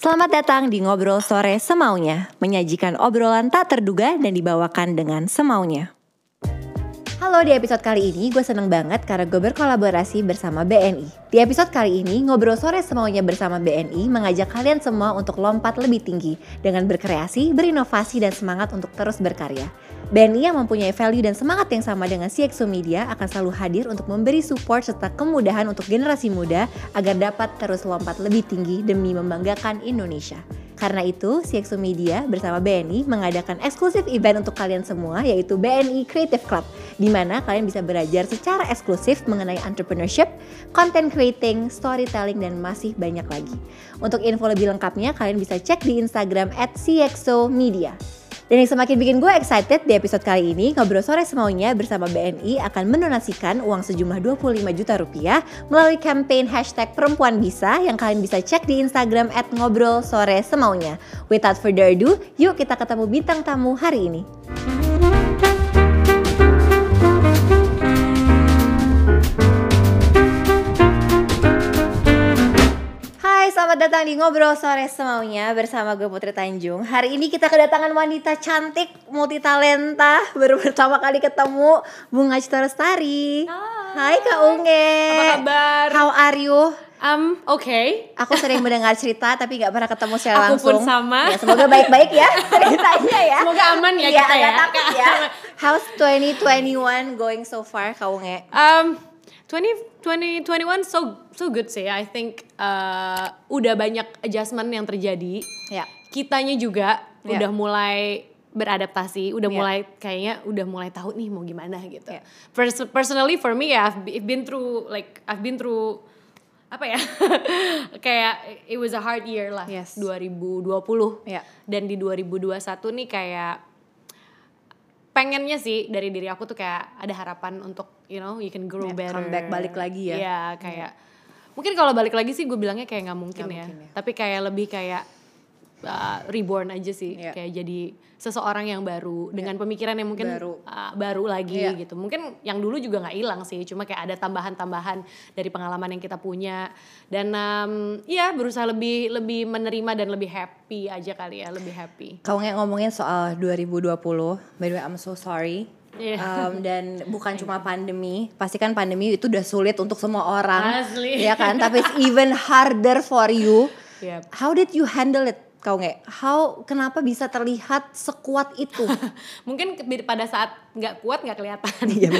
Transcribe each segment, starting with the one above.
Selamat datang di Ngobrol Sore Semaunya, menyajikan obrolan tak terduga dan dibawakan dengan semaunya. Halo, di episode kali ini gue seneng banget karena gue berkolaborasi bersama BNI. Di episode kali ini, Ngobrol Sore Semaunya bersama BNI mengajak kalian semua untuk lompat lebih tinggi dengan berkreasi, berinovasi, dan semangat untuk terus berkarya. BNI yang mempunyai value dan semangat yang sama dengan CXO Media akan selalu hadir untuk memberi support serta kemudahan untuk generasi muda agar dapat terus lompat lebih tinggi demi membanggakan Indonesia. Karena itu, CXO Media bersama BNI mengadakan eksklusif event untuk kalian semua yaitu BNI Creative Club di mana kalian bisa belajar secara eksklusif mengenai entrepreneurship, content creating, storytelling, dan masih banyak lagi. Untuk info lebih lengkapnya, kalian bisa cek di Instagram at CXO Media. Dan yang semakin bikin gue excited di episode kali ini, Ngobrol Sore Semaunya bersama BNI akan mendonasikan uang sejumlah 25 juta rupiah melalui campaign hashtag perempuan bisa yang kalian bisa cek di Instagram at ngobrol sore semaunya. Without further ado, yuk kita ketemu bintang tamu hari ini. Hai, selamat datang di Ngobrol Sore Semaunya bersama gue Putri Tanjung. Hari ini kita kedatangan wanita cantik, multitalenta, baru pertama kali ketemu Bunga Cita Lestari. Hai Kak Unge. Apa kabar? How are you? Um, oke. Aku sering mendengar cerita tapi nggak pernah ketemu secara Aku langsung. pun sama. Ya, semoga baik-baik ya ceritanya ya. Semoga aman ya Iya, kita ya. takut ya. How's 2021 going so far Kak Unge? Um, 20, 2021 so so good sih. I think uh, udah banyak adjustment yang terjadi. Ya. Kitanya juga Ya. udah mulai beradaptasi, udah Ya. mulai kayaknya udah mulai tahu nih mau gimana gitu. Ya. Pers- personally for me ya, I've be- been through like I've been through apa ya kayak it was a hard year lah Yes. 2020 Ya. dan di 2021 nih kayak pengennya sih dari diri aku tuh kayak ada harapan untuk you know you can grow Ya, better comeback balik lagi ya. Iya, kayak mungkin kalau balik lagi sih gue bilangnya kayak nggak mungkin, Nggak ya. mungkin ya. tapi kayak lebih kayak uh, reborn aja sih Iya. kayak jadi seseorang yang baru dengan pemikiran yang mungkin Baru. uh, baru lagi Iya. gitu mungkin yang dulu juga nggak hilang sih cuma kayak ada tambahan-tambahan dari pengalaman yang kita punya dan um, ya berusaha lebih lebih menerima dan lebih happy aja kali ya lebih happy Kau nggak ngomongin soal 2020, by the way I'm so sorry. Iya. Um, dan bukan cuma pandemi, pasti kan pandemi itu udah sulit untuk semua orang, Asli. ya kan? Tapi it's even harder for you. Yep. How did you handle it, kau nggak? How kenapa bisa terlihat sekuat itu? mungkin pada saat nggak kuat nggak kelihatan. Iya.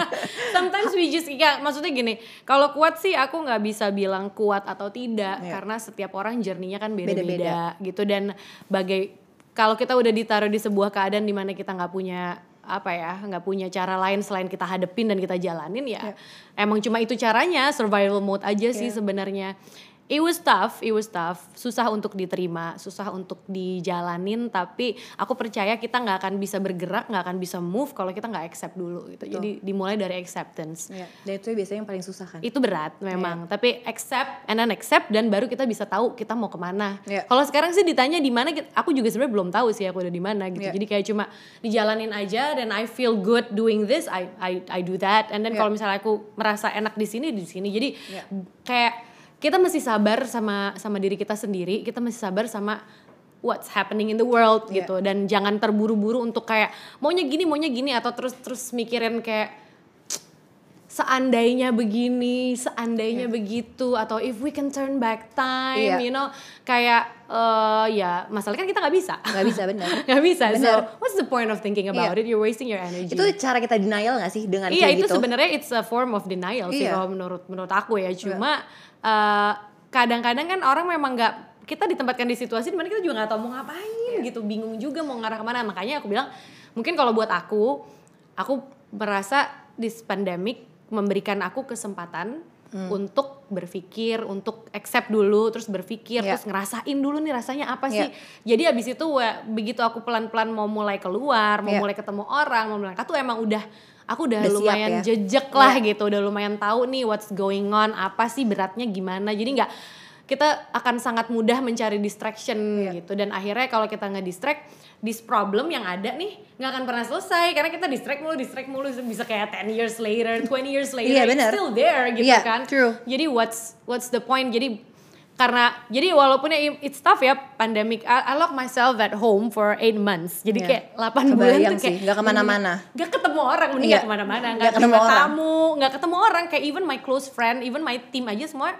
Sometimes we just ya maksudnya gini, kalau kuat sih aku nggak bisa bilang kuat atau tidak Iya. karena setiap orang journey-nya kan Beda-beda. gitu dan bagai kalau kita udah ditaruh di sebuah keadaan di mana kita nggak punya apa ya nggak punya cara lain selain kita hadepin dan kita jalanin ya emang cuma itu caranya survival mode aja sih Iya. sebenarnya It was tough, it was tough, susah untuk diterima, susah untuk dijalanin. Tapi aku percaya kita nggak akan bisa bergerak, nggak akan bisa move kalau kita nggak accept dulu gitu. Jadi dimulai dari acceptance. Ya, dan itu biasanya yang paling susah kan. Itu berat memang, tapi accept and then accept dan baru kita bisa tahu kita mau ke mana. Iya. Kalau sekarang sih ditanya di mana, aku juga sebenarnya belum tahu sih aku udah di mana gitu. Iya. Jadi kayak cuma dijalanin aja dan I feel good doing this, I I I do that. And then Iya. kalau misalnya aku merasa enak di sini di sini. Jadi Iya. kayak kita mesti sabar sama sama diri kita sendiri, kita mesti sabar sama what's happening in the world Iya. gitu dan jangan terburu-buru untuk kayak maunya gini maunya gini atau terus terus mikirin kayak seandainya begini, seandainya begitu atau if we can turn back time, Iya. you know, kayak eh ya masalahnya kan kita nggak bisa. Nggak bisa benar. Nggak bisa. Bener. So, what's the point of thinking about Iya. it? You're wasting your energy. Itu cara kita denial gak sih dengan Iya kayak itu gitu? sebenarnya it's a form of denial sih Iya. kalau menurut menurut aku ya. Cuma eh, kadang-kadang kan orang memang nggak kita ditempatkan di situasi di mana kita juga nggak tahu mau ngapain Iya. gitu, bingung juga mau ngarah ke mana. Makanya aku bilang mungkin kalau buat aku, aku merasa this pandemic memberikan aku kesempatan Hmm. untuk berpikir, untuk accept dulu, terus berpikir, Iya. terus ngerasain dulu nih rasanya apa sih. Iya. Jadi abis itu begitu aku pelan-pelan mau mulai keluar, mau Iya. mulai ketemu orang, mau mulai tuh emang udah aku udah, Udah siap lumayan ya? jejak lah Iya. gitu, udah lumayan tahu nih what's going on, apa sih beratnya gimana. Jadi nggak kita akan sangat mudah mencari distraction Iya. gitu dan akhirnya kalau kita nggak distract this problem yang ada nih nggak akan pernah selesai karena kita distract mulu distract mulu bisa kayak 10 years later 20 years later Iya, it's still there gitu Iya, kan true. jadi what's what's the point jadi karena jadi walaupun ya it's tough ya pandemic I, I lock myself at home for eight months jadi Iya. kayak 8 bulan Kebayang tuh kayak sih, nggak ke mana-mana. nggak ketemu orang mending Iya. nggak ke mana-mana Nggak nggak ketemu orang. tamu nggak ketemu orang kayak even my close friend even my team aja semua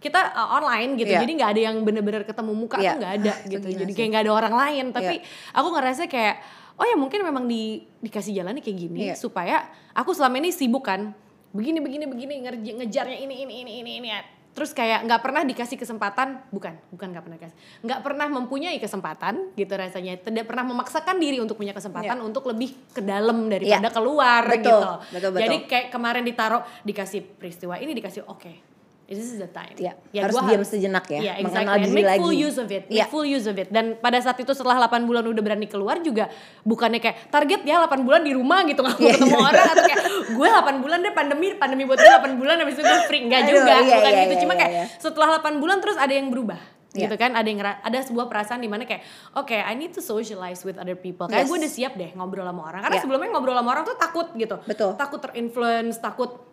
kita uh, online gitu Iya. jadi nggak ada yang bener-bener ketemu muka Iya. tuh nggak ada Itu gitu jadi kayak nggak ada orang lain tapi Iya. aku ngerasa kayak oh ya mungkin memang di dikasih jalannya kayak gini Iya. supaya aku selama ini sibuk kan begini begini begini ngejarnya ini ini ini ini ini terus kayak nggak pernah dikasih kesempatan bukan bukan nggak pernah kasih nggak pernah mempunyai kesempatan gitu rasanya tidak pernah memaksakan diri untuk punya kesempatan Iya. untuk lebih ke dalam daripada Iya. keluar Betul, gitu betul, betul. jadi kayak kemarin ditaruh dikasih peristiwa ini dikasih oke this is the time Iya, Ya, harus diam sejenak ya, Iya, mengenal exactly. And diri make lagi. full use of it, make Iya. full use of it. Dan pada saat itu setelah 8 bulan udah berani keluar juga bukannya kayak target ya 8 bulan di rumah gitu nggak mau Iya. ketemu orang atau kayak gue 8 bulan deh pandemi pandemi buat gue 8 bulan habis itu gue free enggak Aduh, juga iya, bukan iya, gitu iya, cuma iya, kayak iya. setelah 8 bulan terus ada yang berubah Iya. gitu kan ada yang ada sebuah perasaan di mana kayak oke I need to socialize with other people kayak Yes. gue udah siap deh ngobrol sama orang karena Iya. sebelumnya ngobrol sama orang tuh takut gitu Betul. takut terinfluence takut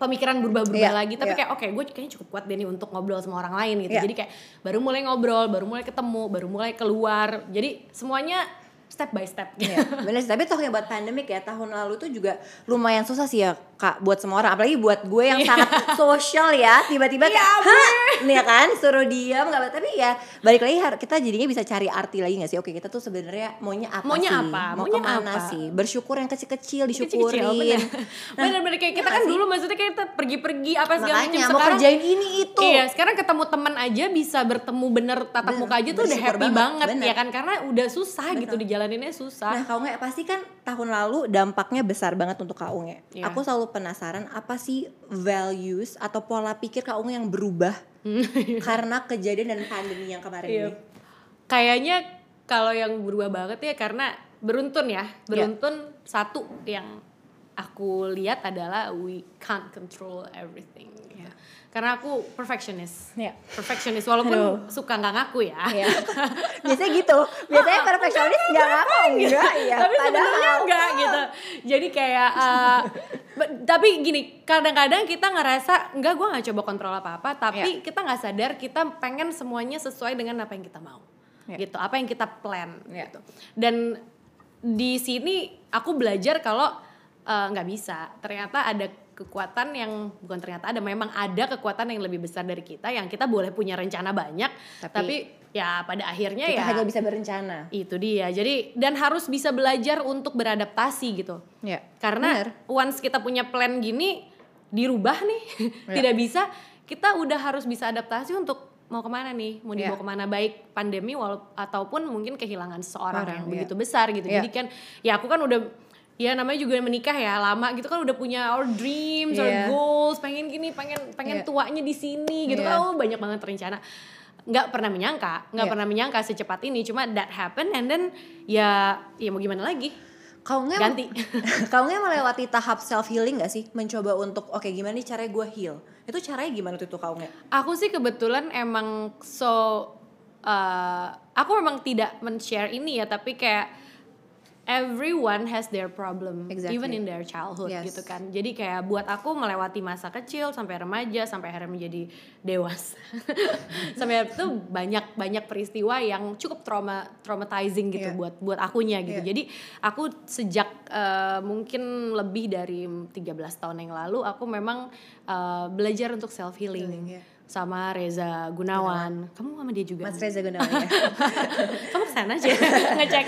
pemikiran berubah-berubah Iya, lagi tapi iya. kayak oke gue kayaknya cukup kuat deh nih untuk ngobrol sama orang lain gitu Iya. jadi kayak baru mulai ngobrol baru mulai ketemu baru mulai keluar jadi semuanya step by step Iya, bener sih. Tapi talking about pandemic ya, tahun lalu tuh juga lumayan susah sih ya kak buat semua orang. Apalagi buat gue yang Iya. sangat sosial ya, tiba-tiba Iya, kayak, hah, nih ya kan, suruh diam nggak? Tapi ya balik lagi kita jadinya bisa cari arti lagi nggak sih? Oke, kita tuh sebenarnya maunya apa Maunya sih? apa? Mau Maunya ke mana apa? sih? Bersyukur yang kecil-kecil Kecil-kecil, disyukurin. bener. Bener-bener kayak kita iya kan sih? dulu maksudnya kayak kita pergi-pergi apa segala macam Makanya mau sekarang kerjain ini itu. Iya, sekarang ketemu teman aja bisa bertemu bener tatap Bener, muka aja tuh udah happy banget, banget, bener. ya kan karena udah susah gitu dijalaninnya susah. Nah, kalau nggak pasti kan tahun lalu dampaknya besar banget untuk Kak Unge. Iya. Aku selalu penasaran apa sih values atau pola pikir Kak Unge yang berubah karena kejadian dan pandemi yang kemarin Iya. ini. Kayaknya kalau yang berubah banget ya karena beruntun ya. Iya. Beruntun satu yang aku lihat adalah we can't control everything. gitu. Karena aku perfectionist. Iya. Perfectionist walaupun Aduh. suka nggak ngaku ya. Iya. Biasanya gitu. Biasanya perfeksionis nggak ngaku enggak ya. tapi sebenarnya enggak gitu jadi kayak uh, tapi gini kadang-kadang kita ngerasa enggak gue nggak coba kontrol apa-apa tapi Iya. kita nggak sadar kita pengen semuanya sesuai dengan apa yang kita mau Iya. gitu apa yang kita plan Iya. gitu dan di sini aku belajar kalau uh, nggak bisa ternyata ada kekuatan yang bukan ternyata ada memang ada kekuatan yang lebih besar dari kita yang kita boleh punya rencana banyak Tapi- tapi, ya pada akhirnya Kita ya hanya bisa berencana. itu dia. Jadi dan harus bisa belajar untuk beradaptasi gitu. Iya. Karena Bener. once kita punya plan gini dirubah nih, Iya. tidak bisa, kita udah harus bisa adaptasi untuk mau ke mana nih, mau Iya. dibawa ke mana baik pandemi walau ataupun mungkin kehilangan seseorang Orang, yang iya. begitu besar gitu. Iya. Jadi kan ya aku kan udah ya namanya juga menikah ya lama gitu kan udah punya our dreams, Iya. our goals, pengen gini, pengen pengen Iya. tuanya di sini gitu Iya. kan oh, banyak banget rencana nggak pernah menyangka nggak Iya. pernah menyangka secepat ini cuma that happen and then ya ya mau gimana lagi Kau nggak Ganti. kau nggak melewati tahap self healing gak sih? Mencoba untuk oke gimana nih caranya gue heal? Itu caranya gimana tuh tuh kau nggak? aku sih kebetulan emang so uh, aku memang tidak men-share ini ya tapi kayak everyone has their problem Exactly. even in their childhood Yes. gitu kan jadi kayak buat aku melewati masa kecil sampai remaja sampai akhirnya menjadi dewasa sampai itu banyak banyak peristiwa yang cukup trauma traumatizing gitu Iya. buat buat akunya gitu Iya. jadi aku sejak uh, mungkin lebih dari 13 tahun yang lalu aku memang uh, belajar untuk self healing Healing, iya. sama Reza Gunawan. Kamu sama dia juga? Mas Reza Gunawan ya. Kamu ke sana aja ngecek.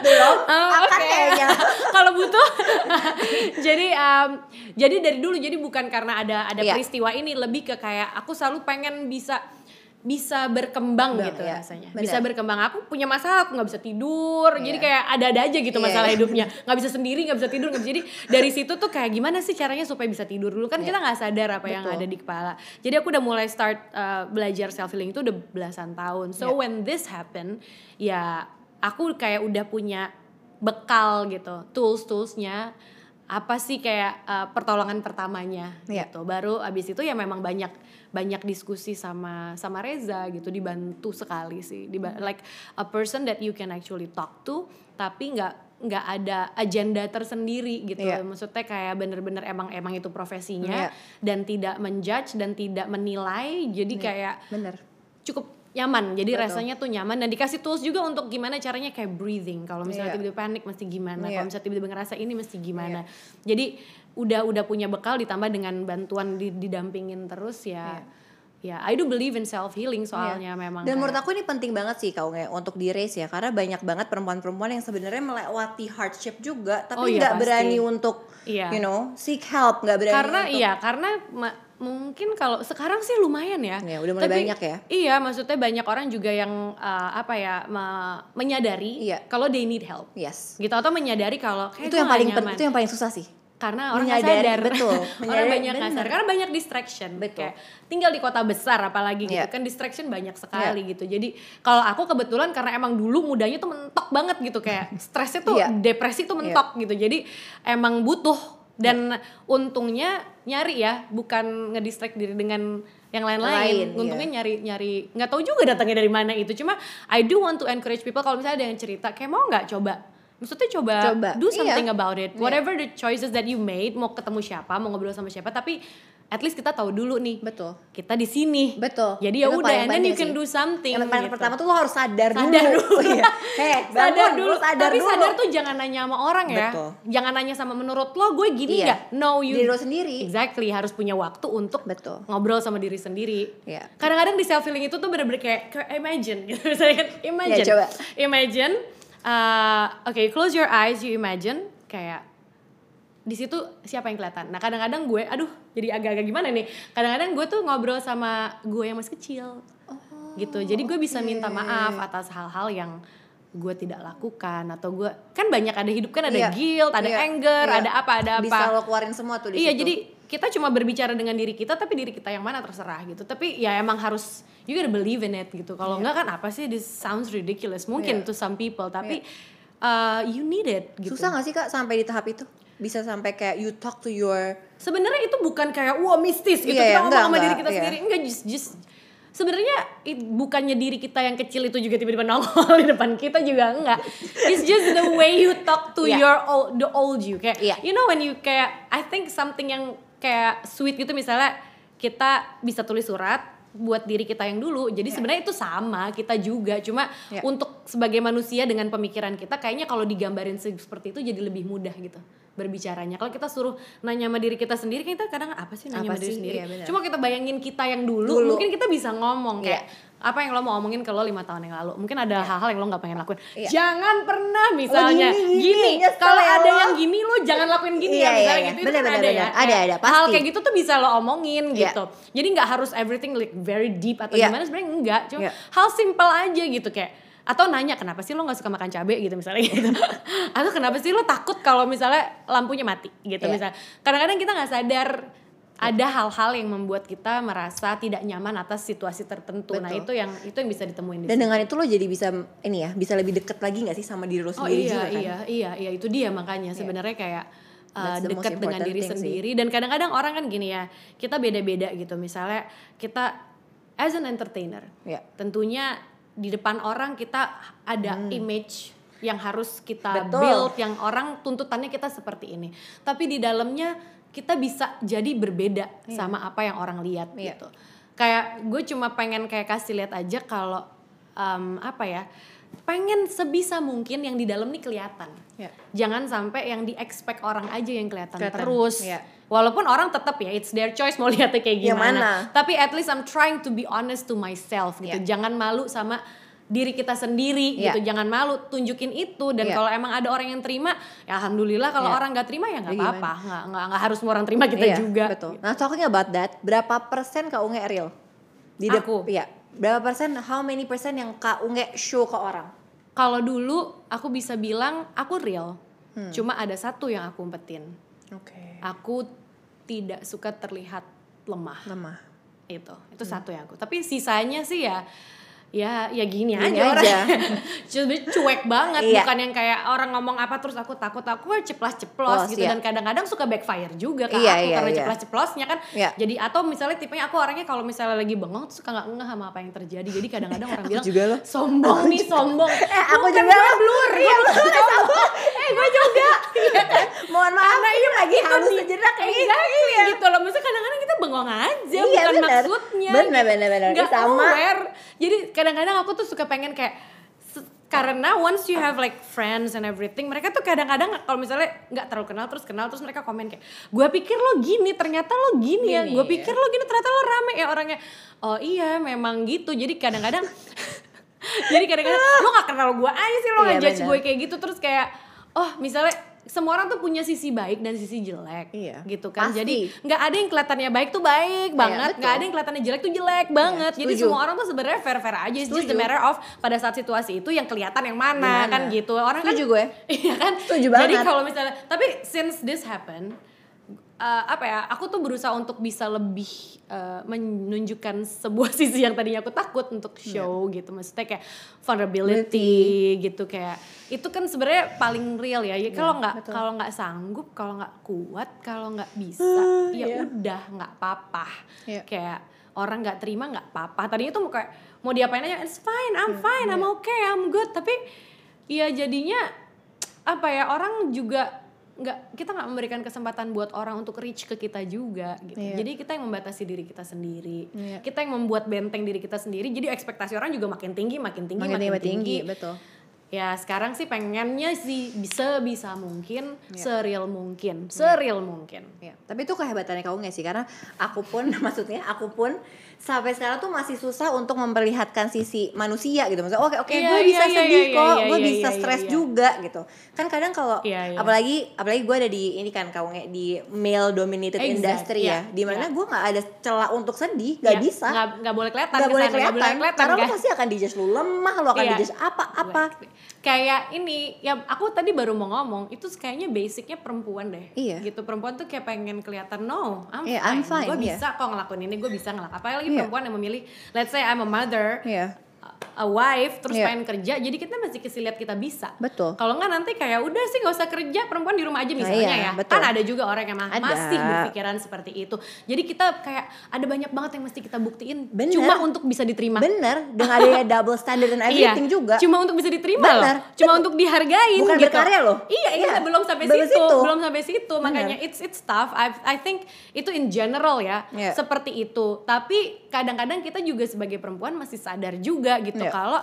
Belum. Oh, akan oke. kayaknya. Kalau butuh. jadi um, jadi dari dulu jadi bukan karena ada ada Iya. peristiwa ini lebih ke kayak aku selalu pengen bisa bisa berkembang Bang, gitu iya. rasanya. Benar. Bisa berkembang. Aku punya masalah aku nggak bisa tidur. Jadi Iya. kayak ada-ada aja gitu Iya. masalah hidupnya. nggak bisa sendiri, nggak bisa tidur. nggak bisa- Jadi dari situ tuh kayak gimana sih caranya supaya bisa tidur dulu kan Iya. kita nggak sadar apa yang Betul. ada di kepala. Jadi aku udah mulai start uh, belajar self healing itu udah belasan tahun. So Iya. when this happen, ya aku kayak udah punya bekal gitu, tools toolsnya apa sih kayak uh, pertolongan pertamanya Iya. gitu. Baru abis itu ya memang banyak banyak diskusi sama sama Reza gitu dibantu sekali sih. Diba- like a person that you can actually talk to tapi nggak nggak ada agenda tersendiri gitu Iya. maksudnya kayak bener-bener emang emang itu profesinya Iya. dan tidak menjudge dan tidak menilai jadi kayak Bener. cukup nyaman jadi Betul. rasanya tuh nyaman dan dikasih tools juga untuk gimana caranya kayak breathing kalau misalnya Iya. tiba-tiba panik mesti gimana Iya. kalau misalnya tiba-tiba ngerasa ini mesti gimana jadi udah udah punya bekal ditambah dengan bantuan di- didampingin terus ya ya I do believe in self healing soalnya Iya. memang Dan menurut kayak- aku ini penting banget sih kau nge untuk di race ya karena banyak banget perempuan-perempuan yang sebenarnya melewati hardship juga Oh tapi iya, nggak pasti. berani untuk Iya. you know seek help nggak berani karena untuk iya karena ma- mungkin kalau sekarang sih lumayan ya Ya, udah mulai banyak ya. iya maksudnya banyak orang juga yang uh, apa ya me- menyadari Iya. kalau they need help yes gitu atau menyadari kalau kayak itu yang paling nyaman. itu yang paling susah sih karena orang Menyadari, sadar betul. orang Menyadari, banyak bener. sadar karena banyak distraction Betul. kayak tinggal di kota besar apalagi gitu Iya. kan distraction banyak sekali gitu jadi kalau aku kebetulan karena emang dulu mudanya tuh mentok banget gitu kayak stresnya tuh Iya. depresi tuh mentok gitu jadi emang butuh dan untungnya nyari ya bukan ngedistract diri dengan yang lain-lain Lain, untungnya iya. nyari nyari nggak tahu juga datangnya dari mana itu cuma I do want to encourage people kalau misalnya ada yang cerita kayak mau nggak coba maksudnya coba, Coba, do something iya. about it Iya. whatever the choices that you made mau ketemu siapa mau ngobrol sama siapa tapi at least kita tahu dulu nih betul kita di sini betul jadi ya udah and then you can do something yang paling gitu. pertama tuh lo harus sadar, sadar dulu, Iya. Heh, sadar dulu sadar tapi dulu sadar tuh jangan nanya sama orang ya Betul. jangan nanya sama menurut lo gue gini Iya. nggak no you Diri lo sendiri. exactly harus punya waktu untuk Betul. ngobrol sama diri sendiri Iya. kadang-kadang di self healing itu tuh bener-bener kayak, imagine gitu misalnya kan imagine Ya, coba. imagine uh, oke close your eyes you imagine kayak di situ siapa yang kelihatan. Nah kadang-kadang gue aduh jadi agak-agak gimana nih? Kadang-kadang gue tuh ngobrol sama gue yang masih kecil. Gitu. Jadi gue bisa minta maaf atas hal-hal yang gue tidak lakukan atau gue kan banyak ada hidup kan ada Iya. guilt ada Iya. anger Iya. ada apa ada apa. bisa lo keluarin semua tuh di iya situ. jadi kita cuma berbicara dengan diri kita tapi diri kita yang mana terserah gitu. Tapi ya emang harus you gotta believe in it gitu. Kalau enggak kan apa sih? This sounds ridiculous. Mungkin Iya. to some people tapi uh, you need it gitu. Susah gak sih kak sampai di tahap itu bisa sampai kayak you talk to your sebenarnya itu bukan kayak wah mistis gitu. Iya, kita ngomong enggak, sama diri kita iya. sendiri. Enggak just just sebenarnya bukannya diri kita yang kecil itu juga tiba-tiba nongol di depan kita juga enggak. It's just the way you talk to Iya. your old, the old you. Kayak Iya. you know when you kayak I think something yang kayak sweet gitu misalnya kita bisa tulis surat buat diri kita yang dulu. Jadi sebenarnya itu sama kita juga. Cuma Iya. untuk sebagai manusia dengan pemikiran kita kayaknya kalau digambarin se- seperti itu jadi lebih mudah gitu berbicaranya kalau kita suruh nanya sama diri kita sendiri kan kita kadang apa sih nanya Apa sama diri sih? sendiri Iya, cuma kita bayangin kita yang dulu, Dulu. mungkin kita bisa ngomong kayak Iya. apa yang lo mau omongin ke lo lima tahun yang lalu mungkin ada hal-hal yang lo nggak pengen lakuin Iya. jangan pernah misalnya gini, gini, gini nyesel kalau ya ada yang gini lo jangan lakuin gini Iya, ya misalnya iya, iya. gitu itu Benar, kan ada ya benar. Ada, Kayak ada, hal pasti. kayak gitu tuh bisa lo omongin Iya. gitu jadi nggak harus everything like very deep atau Iya. gimana sebenarnya enggak cuma Iya. hal simple aja gitu kayak atau nanya kenapa sih lo nggak suka makan cabai gitu misalnya gitu atau kenapa sih lo takut kalau misalnya lampunya mati gitu Iya. misalnya kadang-kadang kita nggak sadar ada hal-hal yang membuat kita merasa tidak nyaman atas situasi tertentu nah Betul. itu yang itu yang bisa ditemuin di dan situ. dengan itu lo jadi bisa ini ya bisa lebih deket lagi gak sih sama diri lo Oh sendiri iya juga kan iya iya iya itu dia makanya sebenarnya kayak uh, dekat dengan diri thing sih. sendiri dan kadang-kadang orang kan gini ya kita beda-beda gitu misalnya kita as an entertainer Iya. tentunya di depan orang kita ada image yang harus kita Hmm. Betul. build yang orang tuntutannya kita seperti ini tapi di dalamnya kita bisa jadi berbeda sama apa yang orang lihat Iya. gitu kayak gue cuma pengen kayak kasih lihat aja kalau um, apa ya pengen sebisa mungkin yang di dalam nih kelihatan Iya. jangan sampai yang di expect orang aja yang kelihatan, Kelihatan, terus iya. Walaupun orang tetap ya it's their choice mau lihatnya kayak Yang gimana mana? tapi at least I'm trying to be honest to myself gitu Iya. jangan malu sama diri kita sendiri Iya. gitu jangan malu tunjukin itu dan Iya. kalau emang ada orang yang terima ya alhamdulillah kalau Iya. orang nggak terima ya nggak Ya, apa-apa nggak nggak harus semua orang terima kita Iya, juga betul nah talking about that berapa persen kak Unge real di Aku? iya berapa persen how many persen yang kak Unge show ke orang kalau dulu aku bisa bilang aku real Hmm. cuma ada satu yang aku umpetin oke aku tidak suka terlihat lemah. Lemah. Itu itu Hmm. satu yang aku. Tapi sisanya sih ya ya ya gini, Gini aja, aja. orang cuek banget Iya. bukan yang kayak orang ngomong apa terus aku takut aku ceplas Plos, ceplos gitu. iya. dan kadang-kadang suka backfire juga ke Iya, aku iya, karena iya. ceplas ceplosnya kan. Iya. jadi atau misalnya tipenya aku orangnya kalau misalnya lagi bengong tuh suka nggak ngeh sama apa yang terjadi. Jadi kadang-kadang orang bilang juga loh. sombong nih sombong. Eh, aku Bukan, juga. gue blur Iya, gue blur, sombong eh gue juga. Iya kan? Mohon maaf, Karena iya lagi di- sejenak. Kayak gitu loh. Maksudnya kadang-kadang bengong aja Iya, bukan bener. maksudnya Bener, gitu. bener, bener. Nggak Sama. aware jadi kadang-kadang aku tuh suka pengen kayak karena once you have like friends and everything mereka tuh kadang-kadang kalau misalnya nggak terlalu kenal terus kenal terus mereka komen kayak gue pikir lo gini ternyata lo gini, ya Gini, gue pikir lo gini ternyata lo rame ya orangnya oh iya memang gitu jadi kadang-kadang jadi kadang-kadang lo gak kenal gue aja sih lo Iya, ngejudge bener. gue kayak gitu terus kayak oh misalnya semua orang tuh punya sisi baik dan sisi jelek Iya, gitu kan pasti. jadi nggak ada yang kelihatannya baik tuh baik banget betul. nggak ada yang kelihatannya jelek tuh jelek banget jadi setuju. semua orang tuh sebenarnya fair fair aja it's just the Setuju. matter of pada saat situasi itu yang kelihatan yang mana, Gimana? kan gitu orang Setuju kan gue. iya kan Setuju jadi banget. kalau misalnya tapi since this happen uh, apa ya aku tuh berusaha untuk bisa lebih uh, menunjukkan sebuah sisi yang tadinya aku takut untuk Iya. show gitu. Maksudnya kayak vulnerability gitu kayak itu kan sebenarnya paling real ya. Ya, kalau nggak Iya, kalau nggak sanggup kalau nggak kuat kalau nggak bisa ya iya. udah nggak apa-apa. Iya. kayak orang nggak terima nggak apa-apa. Tadinya tuh mau kayak mau diapain aja it's fine I'm Iya, fine I'm okay I'm good. Tapi ya jadinya apa ya orang juga nggak kita nggak memberikan kesempatan buat orang untuk reach ke kita juga gitu Iya. jadi kita yang membatasi diri kita sendiri Iya. kita yang membuat benteng diri kita sendiri jadi ekspektasi orang juga makin tinggi makin tinggi Makin makin, tinggi, tinggi, tinggi betul. ya sekarang sih pengennya sih bisa bisa mungkin Iya. seril mungkin seril mungkin Ya, tapi itu kehebatannya kamu gak sih? Karena aku pun, maksudnya aku pun sampai sekarang tuh masih susah untuk memperlihatkan sisi manusia gitu. Maksudnya oke oke Iya, gue iya, bisa iya, sedih iya, kok, iya, gue iya, bisa iya, stres iya. juga gitu. Kan kadang kalau Iya, iya. apalagi apalagi gue ada di ini kan kamu di male dominated Exact, industry iya, ya, di mana iya. gue nggak ada celah untuk sedih, gak Ya, bisa. nggak nggak boleh kelihatan Gak boleh nggak kelihatan, karena lo guys. pasti akan dijudge lu lemah, lo akan Iya. dijudge apa-apa. kayak ini ya aku tadi baru mau ngomong itu kayaknya basicnya perempuan deh Iya. gitu perempuan tuh kayak pengen kelihatan no I'm Iya, fine, I'm fine, gue iya. bisa kok ngelakuin ini gue bisa ngelakuin apalagi Iya. perempuan yang memilih let's say I'm a mother Iya. A wife terus Iya. pengen kerja jadi kita mesti kasih lihat kita bisa Betul. kalau nggak nanti kayak udah sih nggak usah kerja perempuan di rumah aja misalnya iya, ya betul. kan ada juga orang yang Ada. masih berpikiran seperti itu jadi kita kayak ada banyak banget yang mesti kita buktiin Bener. cuma untuk bisa diterima Bener, dengan adanya double standard dan everything iya, juga. Cuma untuk bisa diterima Bener. loh. Cuma untuk dihargain Bukan gitu. berkarya loh. Iya, iya, Iya, belum sampai situ, situ. belum sampai situ. Makanya it's it's tough. I I think itu in general ya, Iya. seperti itu. Tapi kadang-kadang kita juga sebagai perempuan masih sadar juga gitu Iya. kalau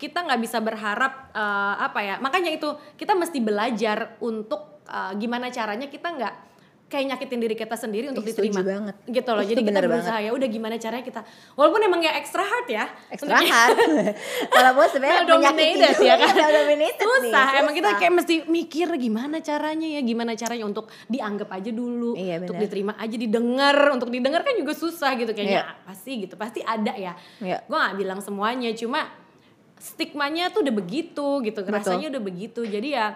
kita nggak bisa berharap eh, apa ya. Makanya itu kita mesti belajar untuk eh, gimana caranya kita nggak kayak nyakitin diri kita sendiri untuk setuju diterima. banget. gitu loh. Jadi kita bener berusaha ya udah gimana caranya kita. Walaupun emang ya extra hard ya. Extra hard. Walaupun sebenarnya dominated ya kan? Dominated nih, susah. Emang kita susah. kayak mesti mikir gimana caranya ya gimana caranya untuk dianggap aja dulu Iya, untuk benar. diterima aja didengar. Untuk didengar kan juga susah gitu kayaknya. Iya. apa sih gitu? Pasti ada ya. Iya. gue nggak bilang semuanya cuma stigmanya tuh udah begitu gitu. Rasanya udah begitu. Jadi ya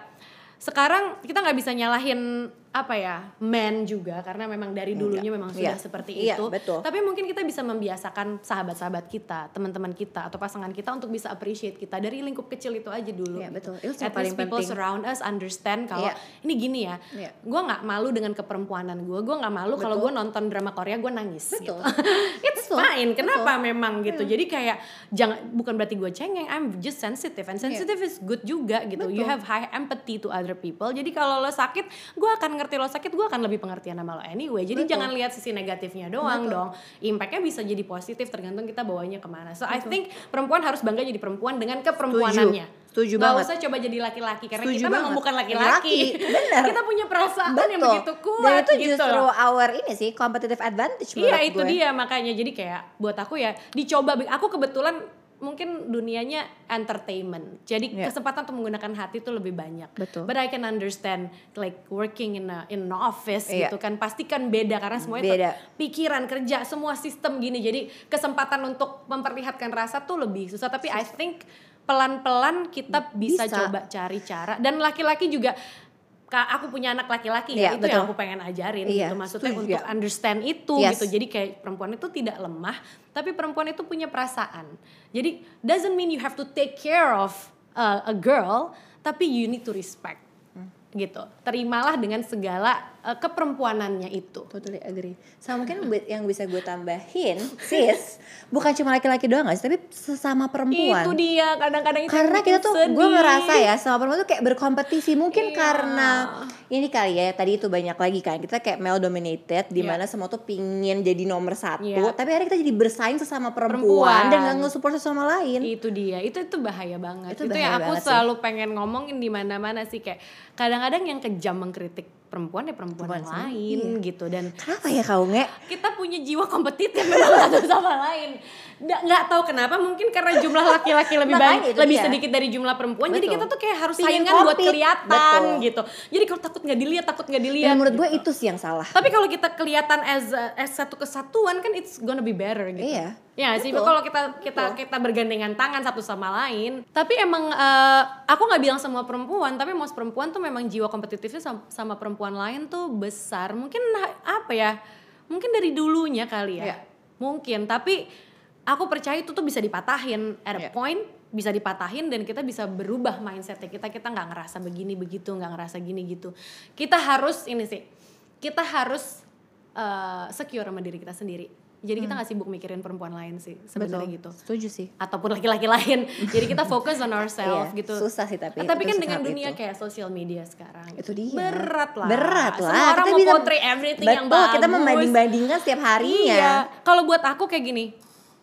sekarang kita nggak bisa nyalahin apa ya men juga karena memang dari dulunya memang sudah Iya. seperti Iya, itu betul. tapi mungkin kita bisa membiasakan sahabat-sahabat kita teman-teman kita atau pasangan kita untuk bisa appreciate kita dari lingkup kecil itu aja dulu Iya, betul. Itu At least people penting. surround us understand kalau Iya. ini gini ya Iya. gue nggak malu dengan keperempuanan gue gue nggak malu kalau gue nonton drama Korea gue nangis Betul. gitu it's Betul. fine kenapa Betul. memang gitu jadi kayak jangan bukan berarti gue cengeng I'm just sensitive and sensitive is good juga gitu you Iya. Betul. have high empathy to other people jadi kalau lo sakit gue akan ngerti lo sakit gue akan lebih pengertian sama lo anyway jadi Betul. jangan lihat sisi negatifnya doang Betul. dong impactnya bisa jadi positif tergantung kita bawanya ke mana so I think perempuan harus bangga jadi perempuan dengan keperempuannya Setuju banget. usah coba jadi laki-laki karena Setuju kita memang bukan laki-laki. Laki, bener. kita punya perasaan yang Betul. begitu kuat Dan itu gitu justru loh. our ini sih competitive advantage Iya itu gue. dia makanya jadi kayak buat aku ya dicoba aku kebetulan mungkin dunianya entertainment jadi Iya. kesempatan untuk menggunakan hati itu lebih banyak Betul. but I can understand like working in a, in an office Iya. gitu kan pasti kan beda karena semuanya Beda. pikiran kerja semua sistem gini jadi kesempatan untuk memperlihatkan rasa tuh lebih susah tapi I think pelan-pelan kita bisa, Bisa. coba cari cara dan laki-laki juga aku punya anak laki-laki Iya, ya itu betul. yang aku pengen ajarin Iya, gitu maksudnya setuju, untuk ya. understand itu Yes. gitu jadi kayak perempuan itu tidak lemah tapi perempuan itu punya perasaan jadi doesn't mean you have to take care of uh, a girl tapi you need to respect Hmm. gitu terimalah dengan segala uh, keperempuanannya itu Totally agree. Sama mungkin yang bisa gue tambahin, sis, bukan cuma laki-laki doang guys, tapi sesama perempuan. itu dia kadang-kadang itu karena kita tuh sedih. gue ngerasa ya sama perempuan tuh kayak berkompetisi mungkin Iya. karena ini kali ya tadi itu banyak lagi kan kita kayak male dominated di Iya. mana semua tuh pingin jadi nomor satu Iya. tapi akhirnya kita jadi bersaing sesama perempuan, Perempuan. dan nggak nge-support sesama lain itu dia itu itu bahaya banget Itu itu, bahaya yang aku banget sih. selalu pengen ngomongin di mana-mana sih kayak kadang-kadang yang kejam mengkritik perempuan ya perempuan, Perempuan yang lain iya. gitu. Dan kenapa ya kau nge kita punya jiwa kompetitif memang satu sama lain nggak nggak tahu kenapa mungkin karena jumlah laki-laki lebih banyak lebih dia. sedikit dari jumlah perempuan jadi Betul. kita tuh kayak harus Pingin saingan buat kelihatan Betul. gitu jadi kalau takut nggak dilihat takut nggak dilihat dan menurut gue gitu. itu sih yang salah tapi kalau kita kelihatan as as satu kesatuan kan it's gonna be better gitu Iya. Ya nggak sih Betul. kalau kita kita kita bergandengan tangan satu sama lain. Tapi emang eh, aku nggak bilang semua perempuan, tapi most perempuan tuh memang jiwa kompetitifnya sama, sama perempuan lain tuh besar. Mungkin ha- apa ya? Mungkin dari dulunya kali ya. Iya. Mungkin, tapi aku percaya itu tuh bisa dipatahin. At a point bisa dipatahin dan kita bisa berubah mindsetnya. Kita kita nggak ngerasa begini begitu nggak ngerasa gini gitu. Kita harus ini sih kita harus eh, secure sama diri kita sendiri. Jadi kita nggak sibuk mikirin perempuan lain sih sebenarnya gitu. Setuju sih. Ataupun laki-laki lain. Jadi kita fokus on ourselves Iya, gitu. susah sih tapi Eh, tapi kan dengan dunia itu. kayak sosial media sekarang itu dia. Berat lah. Berat lah. semua orang Kita mau bisa- portray everything betul yang bagus. kita membanding-bandingkan setiap harinya. Iya, kalau buat aku kayak gini,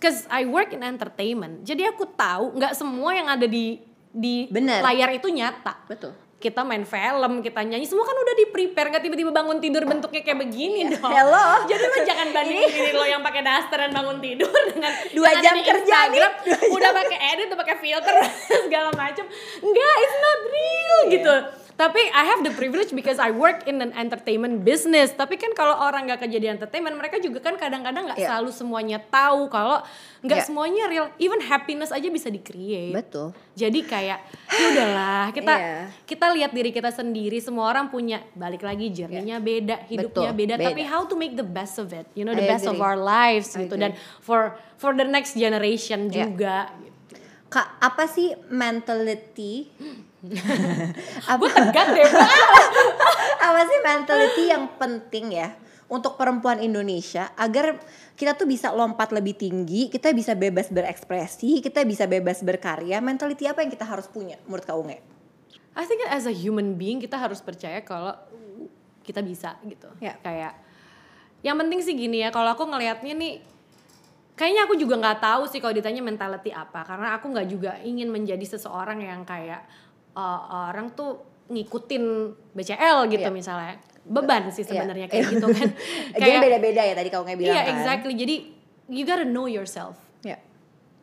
cause I work in entertainment, jadi aku tahu nggak semua yang ada di di Bener. layar itu nyata. betul Kita main film, kita nyanyi, semua kan udah di prepare, nggak tiba-tiba bangun tidur bentuknya kayak begini dong. Iya. Hello. Jadi lo jangan bandingin diri lo yang pakai daster dan bangun tidur dengan Dua jam kerja nih, Instagram, dua jam. udah pakai edit, udah pakai filter segala macam. Enggak, it's not real Iya. gitu. Tapi I have the privilege because I work in an entertainment business. Tapi kan kalau orang nggak kerja di entertainment, mereka juga kan kadang-kadang nggak Iya. selalu semuanya tahu kalau nggak Iya. semuanya real. Even happiness aja bisa di create. betul Jadi kayak ya udahlah kita Iya. kita lihat diri kita sendiri. Semua orang punya balik lagi journey-nya beda, hidupnya Betul, beda, beda. Tapi how to make the best of it, you know, the I best of agree. our lives I gitu. agree. Dan for for the next generation Iya. juga. Gitu. Kak, apa sih mentality? apa, Tegat deh. apa sih mentality yang penting ya untuk perempuan Indonesia agar kita tuh bisa lompat lebih tinggi, kita bisa bebas berekspresi, kita bisa bebas berkarya. Mentality apa yang kita harus punya menurut Kak Unge? I think as a human being kita harus percaya kalau kita bisa gitu. Ya. Kayak yang penting sih gini ya, kalau aku ngelihatnya nih kayaknya aku juga nggak tahu sih kalau ditanya mentality apa karena aku nggak juga ingin menjadi seseorang yang kayak uh, orang tuh ngikutin BCL gitu Iya. misalnya. Beban sih Iya. sebenarnya kayak gitu kan. Jadi beda-beda ya tadi Kak Unge bilang Iya, kan. exactly. Jadi you gotta know yourself. Ya.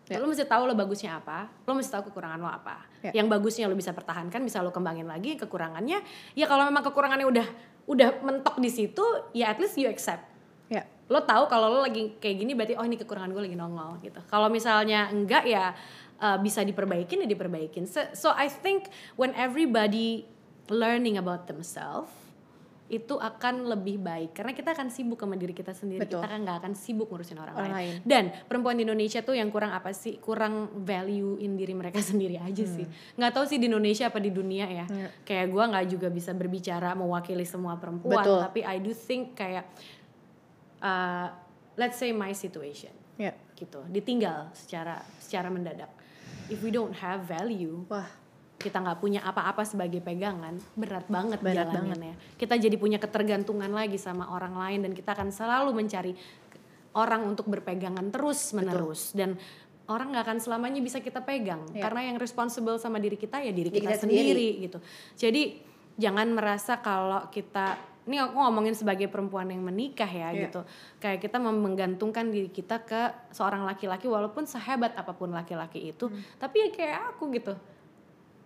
Ya. Lo mesti tahu lo bagusnya apa, lo mesti tahu kekurangan lo apa. Ya. Yang bagusnya lo bisa pertahankan, bisa lo kembangin lagi. Kekurangannya, ya kalau memang kekurangannya udah udah mentok di situ, ya at least you accept. Ya. Lo tahu kalau lo lagi kayak gini berarti oh ini kekurangan gue lagi nongol gitu. Kalau misalnya enggak ya uh, bisa diperbaikin ya diperbaikin. So, so I think when everybody learning about themselves itu akan lebih baik karena kita akan sibuk sama diri kita sendiri Betul. kita kan nggak akan sibuk ngurusin orang, Orang lain. lain. dan perempuan di Indonesia tuh yang kurang apa sih kurang value in diri mereka sendiri aja sih nggak tahu sih di Indonesia apa di dunia ya Hmm. Kayak gue nggak juga bisa berbicara mewakili semua perempuan Betul. tapi I do think kayak uh, let's say my situation Ya. gitu ditinggal secara secara mendadak if we don't have value Wah, kita nggak punya apa-apa sebagai pegangan berat banget Berat jalaninnya. kita jadi punya ketergantungan lagi sama orang lain dan kita akan selalu mencari orang untuk berpegangan terus menerus. Dan orang nggak akan selamanya bisa kita pegang. Iya. karena yang responsible sama diri kita ya diri Diri kita, kita sendiri. sendiri. gitu. Jadi jangan merasa kalau kita ini aku ngomongin sebagai perempuan yang menikah ya Iya. gitu kayak kita menggantungkan diri kita ke seorang laki-laki walaupun sehebat apa pun laki-laki itu Hmm. tapi ya kayak aku gitu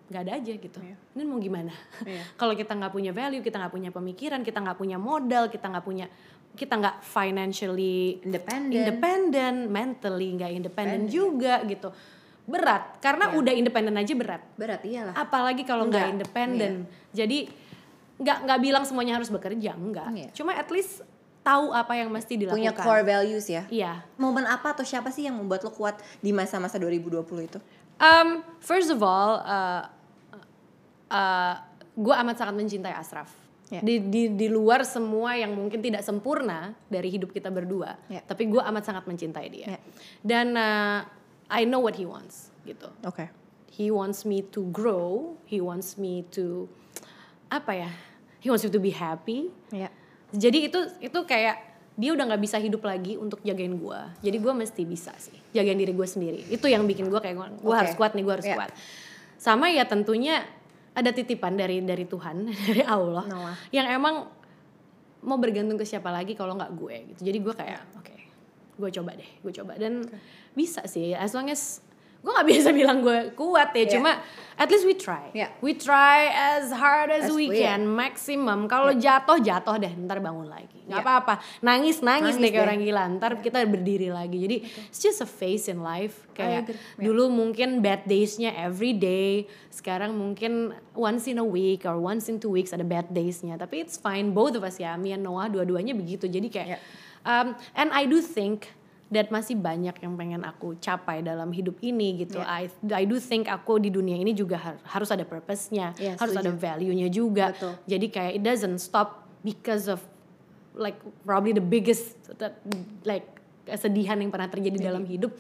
nggak ada aja gitu Iya. ini mau gimana Iya. kalau kita nggak punya value kita nggak punya pemikiran kita nggak punya modal kita nggak punya kita nggak financially Independent. independent mentally nggak independent juga gitu berat karena Iya. udah independen aja berat berat iyalah. apalagi kalau nggak independen iya. jadi nggak nggak bilang semuanya harus bekerja enggak Iya. cuma at least tahu apa yang mesti dilakukan Punya core values ya. iya Momen apa atau siapa sih yang membuat lo kuat di masa-masa 2020 itu? Um, first of all, uh, uh, gue amat sangat mencintai Ashraf. Ya. Di, di di luar semua yang mungkin tidak sempurna dari hidup kita berdua, Ya. tapi gue amat sangat mencintai dia. Ya. Dan uh, I know what he wants, gitu. Oke. He wants me to grow. He wants me to apa ya? He wants me to be happy. Ya. Jadi itu itu kayak dia udah nggak bisa hidup lagi untuk jagain gue. Jadi gue mesti bisa sih jagain diri gue sendiri. Itu yang bikin gue kayak gue Oke. harus kuat nih, gue harus Ya. kuat. Sama ya tentunya ada titipan dari dari Tuhan dari Allah Noah. yang emang mau bergantung ke siapa lagi kalau nggak gue gitu. Jadi gue kayak oke, gue coba deh, gue coba dan bisa sih as long as gue nggak bisa bilang gue kuat ya, Yeah. cuma at least we try. Yeah. We try as hard as, As we can, maksimum. Kalau jatuh jatuh deh, ntar bangun lagi. Yeah. Nggak apa-apa, nangis nangis, Nangis deh kayak deh. orang gila. Ntar kita berdiri lagi. Jadi it's just a phase in life. Kayak. Yeah. dulu mungkin bad days-nya every day, sekarang mungkin once in a week or once in two weeks ada bad days-nya. Tapi it's fine, both of us ya, me and Noah dua-duanya begitu. Jadi kayak, Yeah. um, and I do think that masih banyak yang pengen aku capai dalam hidup ini gitu. Yeah. I I do think aku di dunia ini juga har- harus ada purpose-nya, Yeah, harus ada value-nya juga. Betul. Jadi kayak it doesn't stop because of like probably the biggest that, like kesedihan yang pernah terjadi dalam hidup.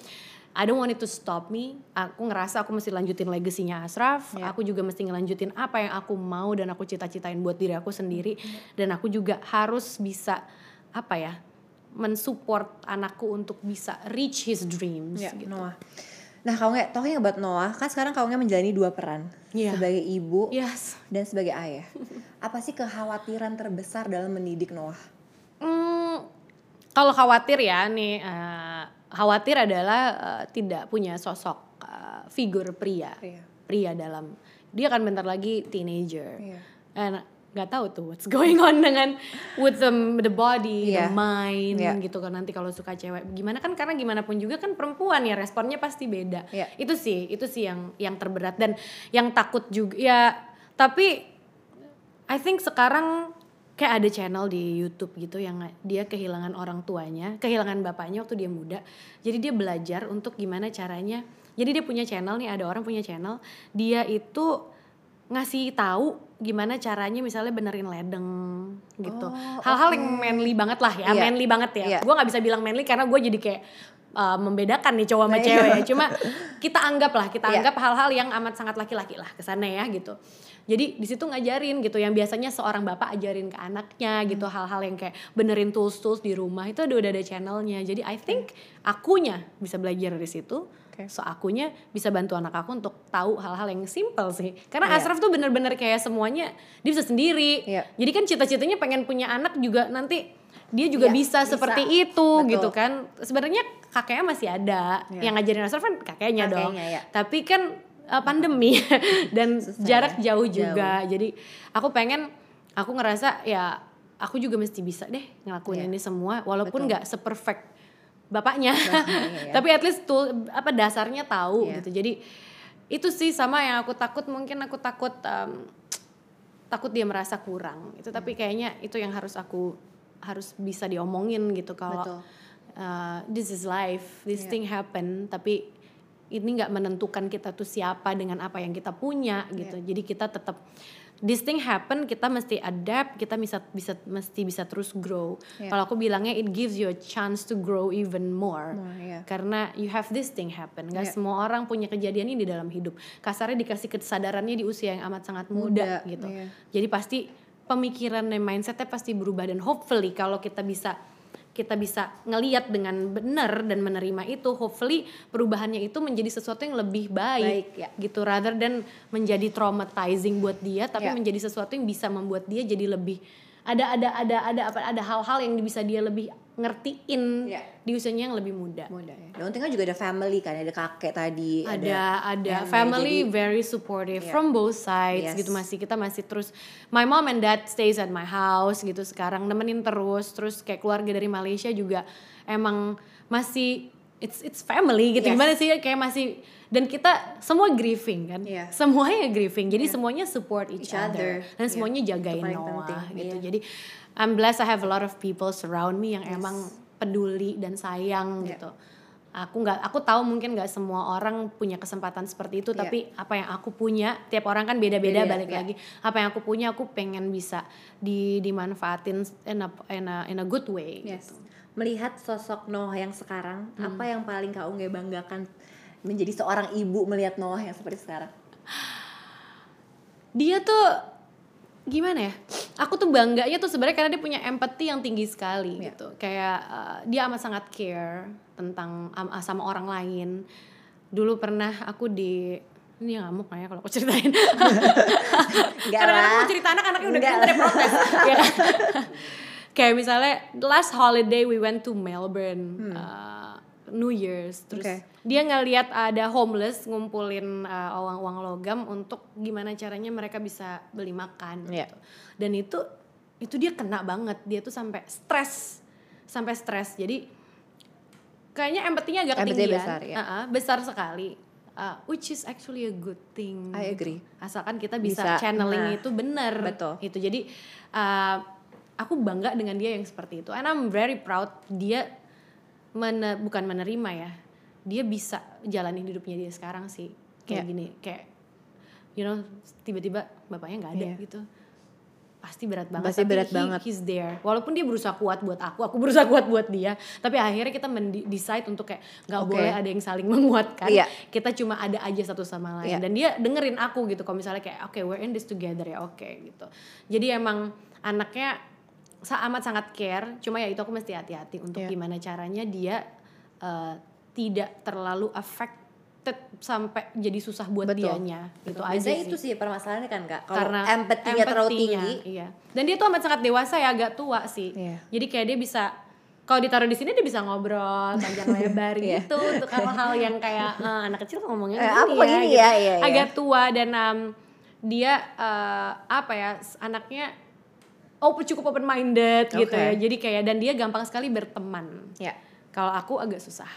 I don't want it to stop me. Aku ngerasa aku mesti lanjutin legasinya Ashraf. Yeah. Aku juga mesti ngelanjutin apa yang aku mau dan aku cita-citain buat diri aku sendiri. Dan aku juga harus bisa apa ya mensupport anakku untuk bisa reach his dreams. Ya, gitu. Noah. Nah, kalau nggak talking about Noah, kan sekarang kamu menjalani dua peran Iya. sebagai ibu Yes. dan sebagai ayah. Apa sih kekhawatiran terbesar dalam mendidik Noah? Hmm, kalau khawatir ya nih, eh, khawatir adalah eh, tidak punya sosok eh, figur pria, Pria. pria dalam dia akan bentar lagi teenager, Iya. and nggak tahu tuh what's going on dengan with the the body, Iya. the mind Iya. gitu kan nanti kalau suka cewek gimana kan karena gimana pun juga kan perempuan ya responnya pasti beda. Iya. Itu sih, itu sih yang yang terberat dan yang takut juga ya. Tapi I think sekarang kayak ada channel di YouTube gitu yang dia kehilangan orang tuanya, kehilangan bapaknya waktu dia muda. Jadi dia belajar untuk gimana caranya. Jadi dia punya channel nih, ada orang punya channel, dia itu ngasih tahu gimana caranya misalnya benerin ledeng gitu. Oh, Hal-hal oke. yang manly banget lah ya, Iya. manly banget ya. Iya. Gua nggak bisa bilang manly karena gue jadi kayak uh, membedakan nih cowok sama Iya. cewek. Cuma kita anggap lah, kita Iya. anggap hal-hal yang amat sangat laki-laki lah ke sana ya gitu. Jadi di situ ngajarin gitu yang biasanya seorang bapak ajarin ke anaknya gitu Hmm. hal-hal yang kayak benerin tools-tools di rumah itu udah udah ada channelnya. Jadi I think akunya bisa belajar dari situ. Oke. So akunya bisa bantu anak aku untuk tahu hal-hal yang simple sih. Karena Iya. Ashraf tuh bener-bener kayak semuanya dia bisa sendiri. Iya. Jadi kan cita-citanya pengen punya anak juga nanti dia juga Iya, bisa, bisa. seperti itu Betul. gitu kan. Sebenarnya kakeknya masih ada. Iya. Yang ngajarin Ashraf kan kakeknya, dong. Kakeknya, ya. Tapi kan uh, pandemi dan Susah jarak ya, jauh juga. Jadi aku pengen aku ngerasa ya aku juga mesti bisa deh ngelakuin ini semua walaupun nggak seperfect bapaknya. Bapaknya, ya. Tapi at least tuh apa dasarnya tahu Iya. gitu. Jadi itu sih sama yang aku takut mungkin aku takut um, takut dia merasa kurang. Itu Hmm. tapi kayaknya itu yang harus aku harus bisa diomongin gitu kalau uh, this is life, this Iya. thing happen tapi ini nggak menentukan kita tuh siapa dengan apa yang kita punya gitu. Jadi kita tetap this thing happen kita mesti adapt, kita bisa bisa mesti bisa terus grow. Iya. Kalau aku bilangnya it gives you a chance to grow even more. More, iya. Karena you have this thing happen. Gak Iya. semua orang punya kejadian ini di dalam hidup. Kasarnya dikasih kesadarannya di usia yang amat sangat muda, Muda, gitu. iya. Jadi pasti pemikiran dan mindsetnya pasti berubah dan hopefully kalau kita bisa kita bisa ngeliat dengan benar dan menerima itu hopefully perubahannya itu menjadi sesuatu yang lebih Baik, baik, ya. gitu rather than menjadi traumatizing buat dia tapi Ya. menjadi sesuatu yang bisa membuat dia jadi lebih ada ada ada ada apa ada hal-hal yang bisa dia lebih ngertiin Ya. di usianya yang lebih muda Muda ya. Dan untung kan juga ada family kan, ada kakek tadi, ada ada nenek, family jadi- very supportive Iya. from both sides Yes. gitu masih kita masih terus my mom and dad stays at my house gitu sekarang nemenin terus terus kayak keluarga dari Malaysia juga emang masih it's it's family gitu Yes. gimana sih kayak masih dan kita semua grieving kan Iya. semuanya grieving jadi semuanya support each, Each other. other dan Iya. semuanya jagain Noah penting, gitu iya. jadi I'm blessed I have a lot of people surround me yang emang peduli dan sayang Iya. gitu aku nggak aku tahu mungkin nggak semua orang punya kesempatan seperti itu Iya. tapi apa yang aku punya tiap orang kan beda-beda Beda, balik iya. lagi apa yang aku punya aku pengen bisa di dimanfaatin in a, in a, in a good way Yes. gitu. Melihat sosok Noah yang sekarang, Hmm. apa yang paling Kak Unge banggakan menjadi seorang ibu melihat Noah yang seperti sekarang? dia tuh gimana ya? Aku tuh bangganya tuh sebenarnya karena dia punya empati yang tinggi sekali Iya. gitu. Kayak uh, dia amat sangat care tentang am- sama orang lain. Dulu pernah aku di ini ngamuk nggak ya kalau aku ceritain? Karena aku cerita anak anaknya udah pinter ya protes. Ya kan kayak misalnya last holiday we went to Melbourne uh, New Year's terus Hmm. Oke. dia ngeliat ada homeless ngumpulin uh, uang-uang logam untuk gimana caranya mereka bisa beli makan Iya. gitu. Dan itu itu dia kena banget. Dia tuh sampai stres. Sampai stres. Jadi kayaknya empatinya agak Empatinya ketinggian. besar, ya. Uh-uh, besar sekali. Uh, which is actually a good thing. I agree. Asalkan kita bisa, Bisa, channeling nah, itu benar. betul. Itu jadi uh, aku bangga dengan dia yang seperti itu. And I'm very proud dia mene- bukan menerima ya. Dia bisa jalanin hidupnya dia sekarang sih. Kayak Iya. gini, kayak you know tiba-tiba bapaknya nggak ada Iya. gitu. Pasti berat banget. Pasti tapi berat he- banget. He's there. Walaupun dia berusaha kuat buat aku, aku berusaha kuat buat dia. Tapi akhirnya kita decide untuk kayak nggak Oke. boleh ada yang saling menguatkan. Iya. Kita cuma ada aja satu sama lain. Iya. Dan dia dengerin aku gitu. Kalau misalnya kayak oke we're in this together ya oke gitu. Jadi emang anaknya amat sangat care. Cuma ya itu aku mesti hati-hati untuk Iya. gimana caranya dia uh, tidak terlalu affected sampai jadi susah buat Betul. dianya. Gitu aja Biasanya sih itu sih permasalahannya kan kak. Kalau karena empatinya terlalu tinggi, iya dan dia tuh amat sangat dewasa ya agak tua sih Iya. jadi kayak dia bisa kalau ditaruh di sini dia bisa ngobrol panjang lebar Iya. gitu untuk hal-hal yang kayak eh, anak kecil ngomongnya Eh, apa ya, gini gitu. ya, iya, iya. agak tua dan um, dia eh, apa ya anaknya oh cukup open minded gitu Oke. ya jadi kayak dan dia gampang sekali berteman ya. kalau aku agak susah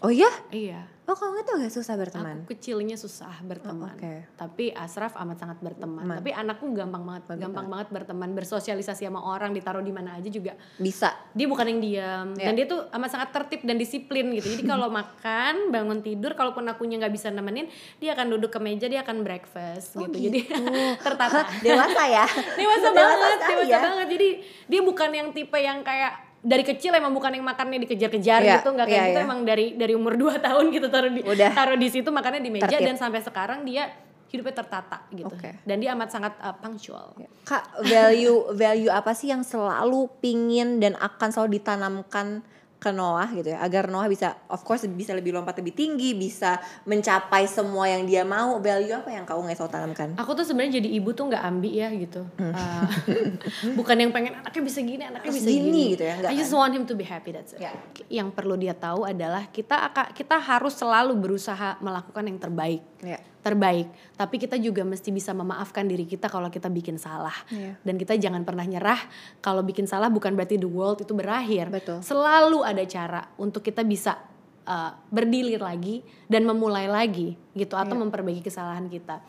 Oh iya? iya Oh kamu itu agak susah berteman. Aku kecilnya susah berteman. Oh, oke. Tapi Asraf amat sangat berteman. Teman. Tapi anakku gampang banget, gampang banget berteman, bersosialisasi sama orang, ditaruh di mana aja juga. Bisa. Dia bukan yang diam Iya. dan dia tuh amat sangat tertib dan disiplin gitu. Jadi kalau makan, bangun tidur, kalaupun akunya nggak bisa nemenin, dia akan duduk ke meja, dia akan breakfast Oh, gitu. Jadi gitu. tertata. Dewasa ya. dewasa Dewasa banget, sekali dewasa ya. banget. Jadi dia bukan yang tipe yang kayak dari kecil emang bukan yang makannya dikejar-kejar Iya, gitu nggak kayak iya, gitu iya. emang dari dari umur 2 tahun gitu taruh di Udah. taruh di situ makannya di meja Tertib. dan sampai sekarang dia hidupnya tertata gitu Oke. dan dia amat sangat uh, punctual Kak, value value apa sih yang selalu pingin dan akan selalu ditanamkan ke Noah gitu ya agar Noah bisa of course bisa lebih lompat lebih tinggi bisa mencapai semua yang dia mau. Value apa yang kau nggak tanamkan aku tuh sebenarnya jadi ibu tuh nggak ambi ya gitu. Uh, bukan yang pengen anaknya bisa gini anaknya Hmm. Harus bisa gini gini, gitu ya, nggak I just want him to be happy that's it. Ya. yang perlu dia tahu adalah kita akan kita harus selalu berusaha melakukan yang terbaik. Ya terbaik. Tapi kita juga mesti bisa memaafkan diri kita kalau kita bikin salah. Iya. dan kita jangan pernah nyerah kalau bikin salah bukan berarti the world itu berakhir. Betul. selalu ada cara untuk kita bisa uh, berdilir lagi dan memulai lagi gitu atau Iya. memperbaiki kesalahan kita.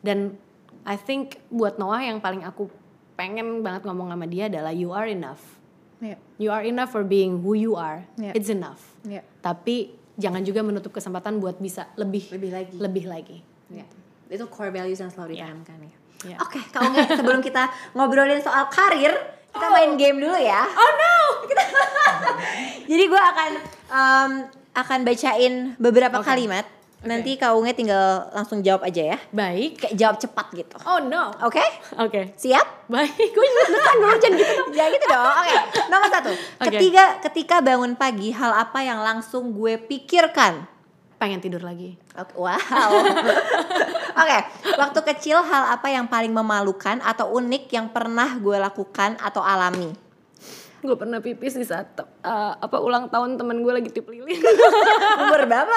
Dan I think buat Noah yang paling aku pengen banget ngomong sama dia adalah you are enough. Ya you are enough for being who you are. Iya. it's enough. Ya tapi jangan juga menutup kesempatan buat bisa lebih lebih lagi. lebih lagi Ya. itu core values yang selalu Ya. ditanamkan ya Ya. oke kau nggak sebelum kita ngobrolin soal karir kita main game dulu ya Oh no! Jadi gue akan um, akan bacain beberapa Oke. kalimat. Nanti Kak Unge tinggal langsung jawab aja ya. Baik. Kayak jawab cepat gitu. Oh no. Oke? Oke. Siap? Baik. Gue nekan dulu jangan gitu. Jangan gitu dong. Oke. Nomor satu. Oke. Ketiga, ketika bangun pagi, hal apa yang langsung gue pikirkan? Pengen tidur lagi. Oke, wow. Oke, waktu kecil hal apa yang paling memalukan atau unik yang pernah gue lakukan atau alami? Gue pernah pipis di saat uh, apa ulang tahun temen gue lagi tip lilin. Umur berapa?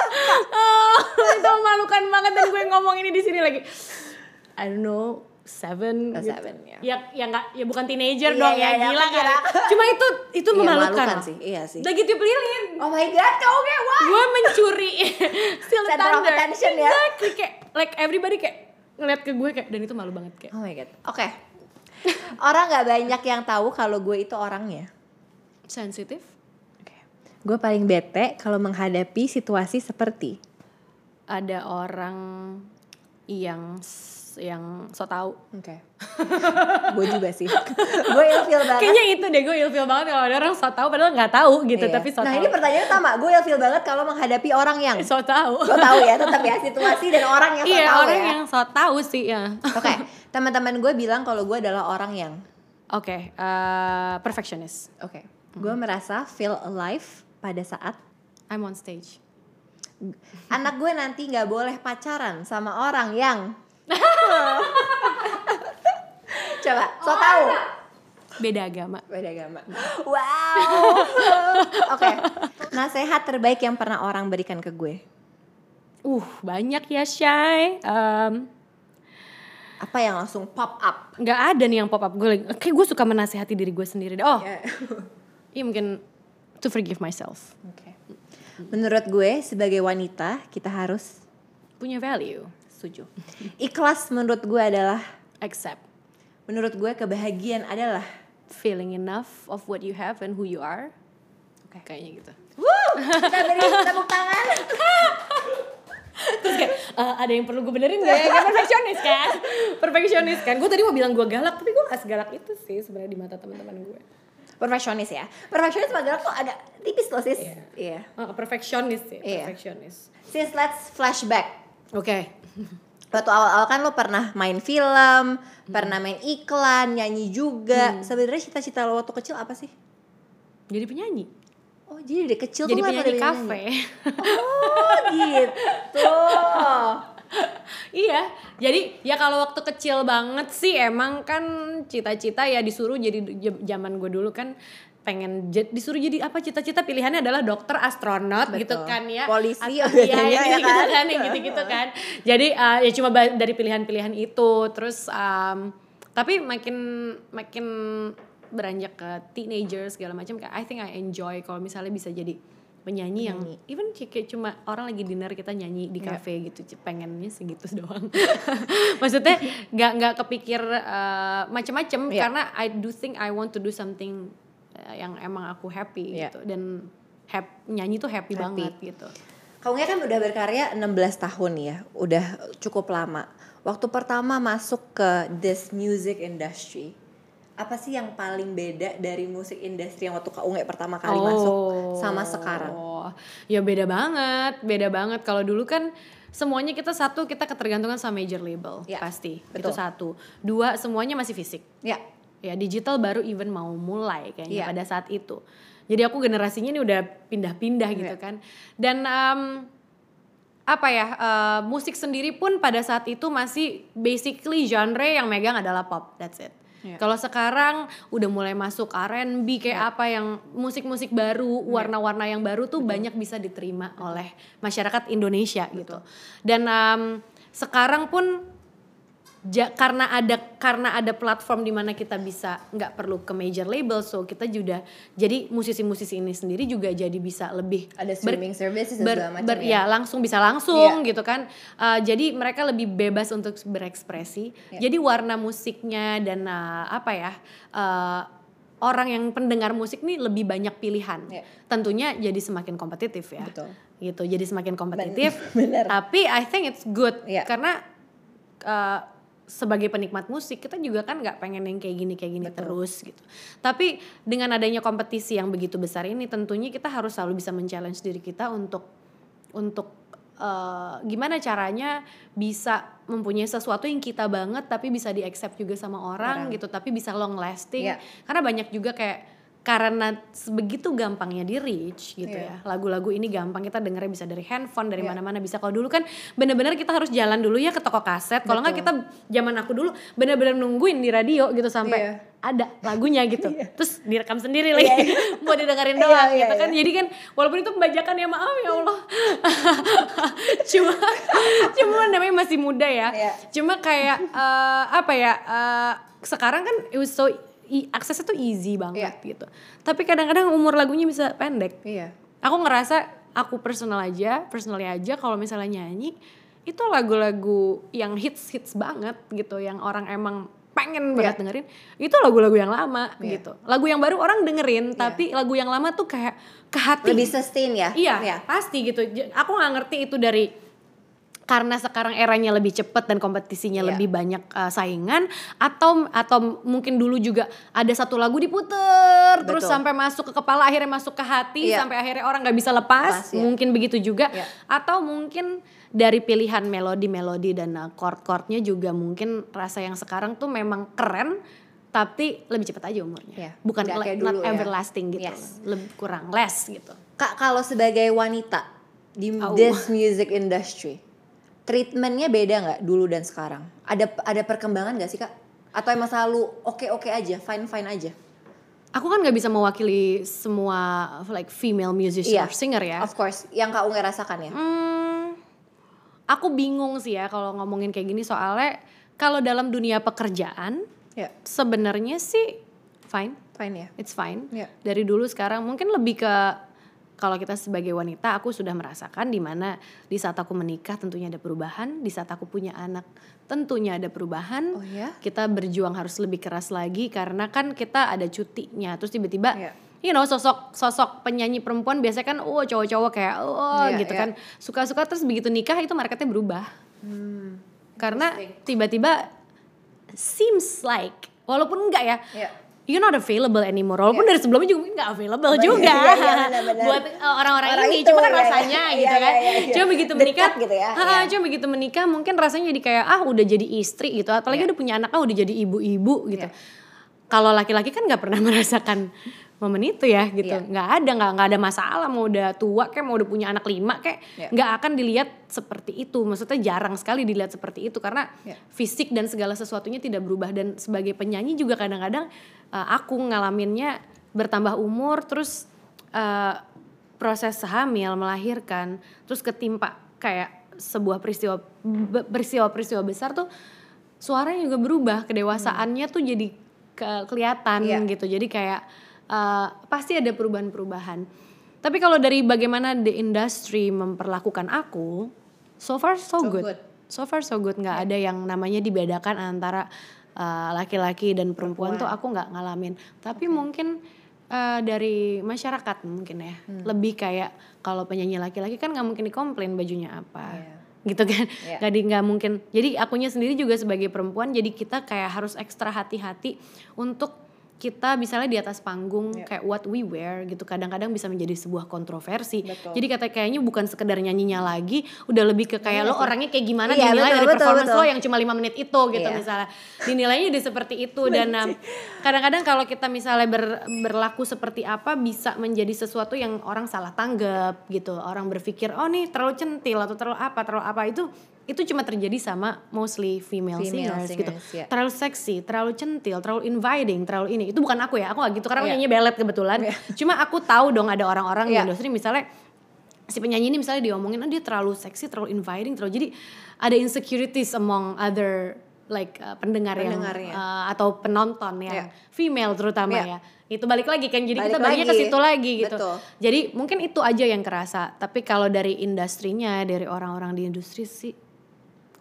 Ah, itu memalukan banget dan gue ngomong ini di sini lagi. I don't know. Seven, Oh, gitu. seven, ya. ya ya nggak ya bukan teenager Iya, dong iya, ya iya, gila kan cuma itu itu Iya, memalukan loh. sih, iya sih. udah gitu lilin Oh my god, kamu kayak wah. gue mencuri Still Thunder attention ya. exactly kayak like everybody kayak ngeliat ke gue kayak dan itu malu banget kayak Oh my god. Oke. Orang nggak banyak yang tahu kalau gue itu orangnya. sensitif Gue paling bete kalau menghadapi situasi seperti ada orang yang yang so tau Oke. gue juga sih. gue ilfil banget. kayaknya itu deh gue ilfil banget kalau ada orang so tau padahal nggak tahu gitu Iya. tapi so nah tau ini pertanyaan sama. Gue ilfil banget kalau menghadapi orang yang so tau so tahu ya, tetap ya situasi dan orang yang so iya tahu orang ya. yang so tau sih ya Oke, teman-teman gue bilang kalau gue adalah orang yang oke eh, perfectionist Oke. Gue merasa feel alive pada saat I'm on stage anak gue nanti nggak boleh pacaran sama orang yang coba so tahu beda agama. Beda agama. Wow. Oke nasehat terbaik yang pernah orang berikan ke gue? Uh banyak ya Shay Em, apa yang langsung pop up? nggak ada nih yang pop up. Gue lagi kayak gue suka menasehati diri gue sendiri deh. oh Ya. iya mungkin to forgive myself. Oke. Menurut gue sebagai wanita kita harus punya value setuju. Ikhlas menurut gue adalah accept. menurut gue kebahagiaan adalah feeling enough of what you have and who you are. Oke. kayaknya gitu. Woo, kita beri tepuk tangan. Terus kayak "Eh, ada yang perlu gue benerin gak ya? Kayak perfeksionis kan? Perfeksionis kan? Gue tadi mau bilang gue galak tapi gue gak segalak itu sih sebenarnya di mata teman-teman gue perfeksionis ya? Perfeksionis sama galak tuh agak tipis loh sis. Iya. iya. Oh, perfeksionis sih Iya. perfeksionis. Sis let's flashback oke. Waktu awal-awal kan lo pernah main film pernah main iklan nyanyi juga. Sebenarnya cita-cita lo waktu kecil apa sih? Jadi penyanyi. Oh jadi dari kecil jadi tuh penyanyi kafe. Oh gitu. Iya, jadi ya kalau waktu kecil banget sih emang kan cita-cita ya disuruh jadi zaman gue dulu kan pengen disuruh jadi apa cita-cita pilihannya adalah dokter astronot gitu Betul. kan ya Polisi Atau- biasanya iya, ya gitu, kan? ya gitu-gitu kan jadi uh, ya cuma dari pilihan-pilihan itu terus um, tapi makin makin beranjak ke teenager segala macam kayak I think I enjoy kalau misalnya bisa jadi penyanyi, yang even kayak cuma orang lagi dinner kita nyanyi di Iya. cafe gitu c- pengennya segitu doang maksudnya nggak nggak kepikir uh, macam-macam Iya. karena I do think I want to do something yang emang aku happy Iya. gitu dan hap, nyanyi tuh happy, Happy. banget gitu Kamu kan udah berkarya 16 tahun ya, udah cukup lama. Waktu pertama masuk ke this music industry, apa sih yang paling beda dari musik industri yang waktu Kak Unge pertama kali masuk sama sekarang? Oh, ya beda banget, beda banget. Kalau dulu kan semuanya kita satu kita ketergantungan sama major label Ya, pasti betul. itu satu. Dua semuanya masih fisik. Ya, Ya digital baru even mau mulai kayaknya Iya. pada saat itu. Jadi aku generasinya ini udah pindah-pindah gitu Iya. kan. Dan em, apa ya eh, musik sendiri pun pada saat itu masih basically genre yang megang adalah pop. That's it. Iya. Kalau sekarang udah mulai masuk R&B kayak apa yang musik-musik baru, warna-warna yang baru tuh banyak bisa diterima oleh masyarakat Indonesia gitu. Dan em, sekarang pun ja- karena ada karena ada platform di mana kita bisa nggak perlu ke major label so kita juga jadi musisi-musisi ini sendiri juga jadi bisa lebih ada ber- streaming services dan ber, segala macam ber- ya. ya langsung bisa langsung Iya. gitu kan Uh, jadi mereka lebih bebas untuk berekspresi Iya. jadi warna musiknya dan uh, apa ya uh, orang yang pendengar musik nih lebih banyak pilihan Iya. tentunya jadi semakin kompetitif ya Betul. gitu jadi semakin kompetitif bener. tapi I think it's good Iya. karena uh, sebagai penikmat musik kita juga kan nggak pengen yang kayak gini kayak gini terus gitu. Tapi dengan adanya kompetisi yang begitu besar ini tentunya kita harus selalu bisa men-challenge diri kita untuk untuk uh, gimana caranya bisa mempunyai sesuatu yang kita banget tapi bisa di-accept juga sama orang, Orang. gitu tapi bisa long lasting. Iya. Karena banyak juga kayak karena sebegitu gampangnya di reach gitu Iya. ya lagu-lagu ini gampang kita dengernya bisa dari handphone dari Iya. mana-mana bisa kalau dulu kan bener-bener kita harus jalan dulu ya ke toko kaset kalau nggak kita zaman aku dulu bener-bener nungguin di radio gitu sampai Iya. ada lagunya gitu Iya. terus direkam sendiri lagi mau didengerin doang Iya, iya, gitu kan iya. jadi kan walaupun itu pembajakan ya maaf ya Allah cuma cuma namanya masih muda ya Iya. cuma kayak eh, apa ya eh, sekarang kan it was so aksesnya tuh easy banget Iya. gitu tapi kadang-kadang umur lagunya bisa pendek Iya. aku ngerasa aku personal aja personally aja kalau misalnya nyanyi itu lagu-lagu yang hits hits banget gitu yang orang emang pengen banget Iya. dengerin itu lagu-lagu yang lama Iya. gitu lagu yang baru orang dengerin tapi lagu yang lama tuh kayak ke hati Lebih sustain ya. iya Iya. pasti gitu aku nggak ngerti itu dari karena sekarang eranya lebih cepet dan kompetisinya Iya. lebih banyak uh, saingan atau atau mungkin dulu juga ada satu lagu diputer terus Betul. sampai masuk ke kepala akhirnya masuk ke hati Iya. sampai akhirnya orang nggak bisa lepas Lepas, iya. mungkin begitu juga Iya. atau mungkin dari pilihan melodi-melodi dan uh, chord-chordnya juga mungkin rasa yang sekarang tuh memang keren tapi lebih cepat aja umurnya Iya. bukan le- kayak not dulu ya. everlasting gitu Yes. lebih kurang less gitu Kak kalau sebagai wanita di Au. this music industry, treatmentnya beda nggak dulu dan sekarang? Ada ada perkembangan nggak sih kak? Atau emang selalu oke oke aja, fine fine aja? aku kan nggak bisa mewakili semua like female musician Iya. or singer ya Of course, yang kak Unge rasakan ya. Hmm, aku bingung sih ya kalau ngomongin kayak gini soalnya kalau dalam dunia pekerjaan Ya, sebenarnya sih fine, fine ya. it's fine. Iya. Dari dulu sekarang mungkin lebih ke kalau kita sebagai wanita aku sudah merasakan di mana di saat aku menikah tentunya ada perubahan, di saat aku punya anak tentunya ada perubahan. Oh ya? Kita berjuang harus lebih keras lagi karena kan kita ada cutinya. Terus tiba-tiba Iya. you know sosok sosok penyanyi perempuan biasanya kan oh cowok-cowok kayak oh Iya, gitu iya. kan suka-suka terus begitu nikah itu marketnya berubah Hmm. karena tiba-tiba seems like walaupun enggak ya Iya. You're not available anymore walaupun dari sebelumnya juga mungkin nggak available Bener, juga iya, benar-benar. buat orang-orang Orang ini itu, cuma kan iya. rasanya Iya, gitu iya, kan iya, iya. cuma begitu Dekat menikah gitu ya, iya. cuma begitu menikah mungkin rasanya jadi kayak ah udah jadi istri gitu apalagi Iya. udah punya anak ah udah jadi ibu-ibu gitu Iya. kalau laki-laki kan nggak pernah merasakan momen itu ya gitu Iya. nggak ada nggak nggak ada masalah mau udah tua kayak mau udah punya anak lima kayak Iya. nggak akan dilihat seperti itu maksudnya jarang sekali dilihat seperti itu karena Iya. fisik dan segala sesuatunya tidak berubah dan sebagai penyanyi juga kadang-kadang uh, aku ngalaminnya bertambah umur terus uh, proses hamil melahirkan terus ketimpa kayak sebuah peristiwa peristiwa-peristiwa besar tuh suaranya juga berubah kedewasaannya tuh jadi ke- kelihatan Iya. gitu jadi kayak uh, pasti ada perubahan-perubahan tapi kalau dari bagaimana the industry memperlakukan aku so far so, So good. good. so far so good nggak ada yang namanya dibedakan antara uh, laki-laki dan perempuan, tuh aku nggak ngalamin tapi mungkin uh, dari masyarakat mungkin ya Hmm. lebih kayak kalau penyanyi laki-laki kan nggak mungkin dikomplain bajunya apa Iya. gitu kan Iya. nggak di nggak mungkin jadi akunya sendiri juga sebagai perempuan jadi kita kayak harus ekstra hati-hati untuk kita misalnya di atas panggung Iya. kayak what we wear gitu kadang-kadang bisa menjadi sebuah kontroversi Betul. jadi kata kayaknya bukan sekedar nyanyinya lagi udah lebih ke kayak Iya lo sih. orangnya kayak gimana Iya, dinilai betul, dari betul, performance betul. lo yang cuma lima menit itu gitu Iya. misalnya dinilainya di seperti itu dan um, kadang-kadang kalau kita misalnya ber- berlaku seperti apa bisa menjadi sesuatu yang orang salah tanggap gitu orang berpikir oh nih terlalu centil atau terlalu apa terlalu apa itu itu cuma terjadi sama mostly female, Female singers, gitu singers, ya. terlalu seksi terlalu centil terlalu inviting terlalu ini itu bukan aku ya aku gak gitu karena Iya. nyanyi ballet kebetulan Iya. cuma aku tahu dong ada orang-orang di Iya. industri misalnya si penyanyi ini misalnya diomongin oh dia terlalu seksi terlalu inviting terlalu jadi ada insecurities among other like uh, pendengar yang Pendengarnya. uh, atau penonton yang Iya. female terutama Iya. ya itu balik lagi kan jadi Balik kita baliknya ke situ lagi gitu Betul. jadi mungkin itu aja yang kerasa tapi kalau dari industrinya dari orang-orang di industri sih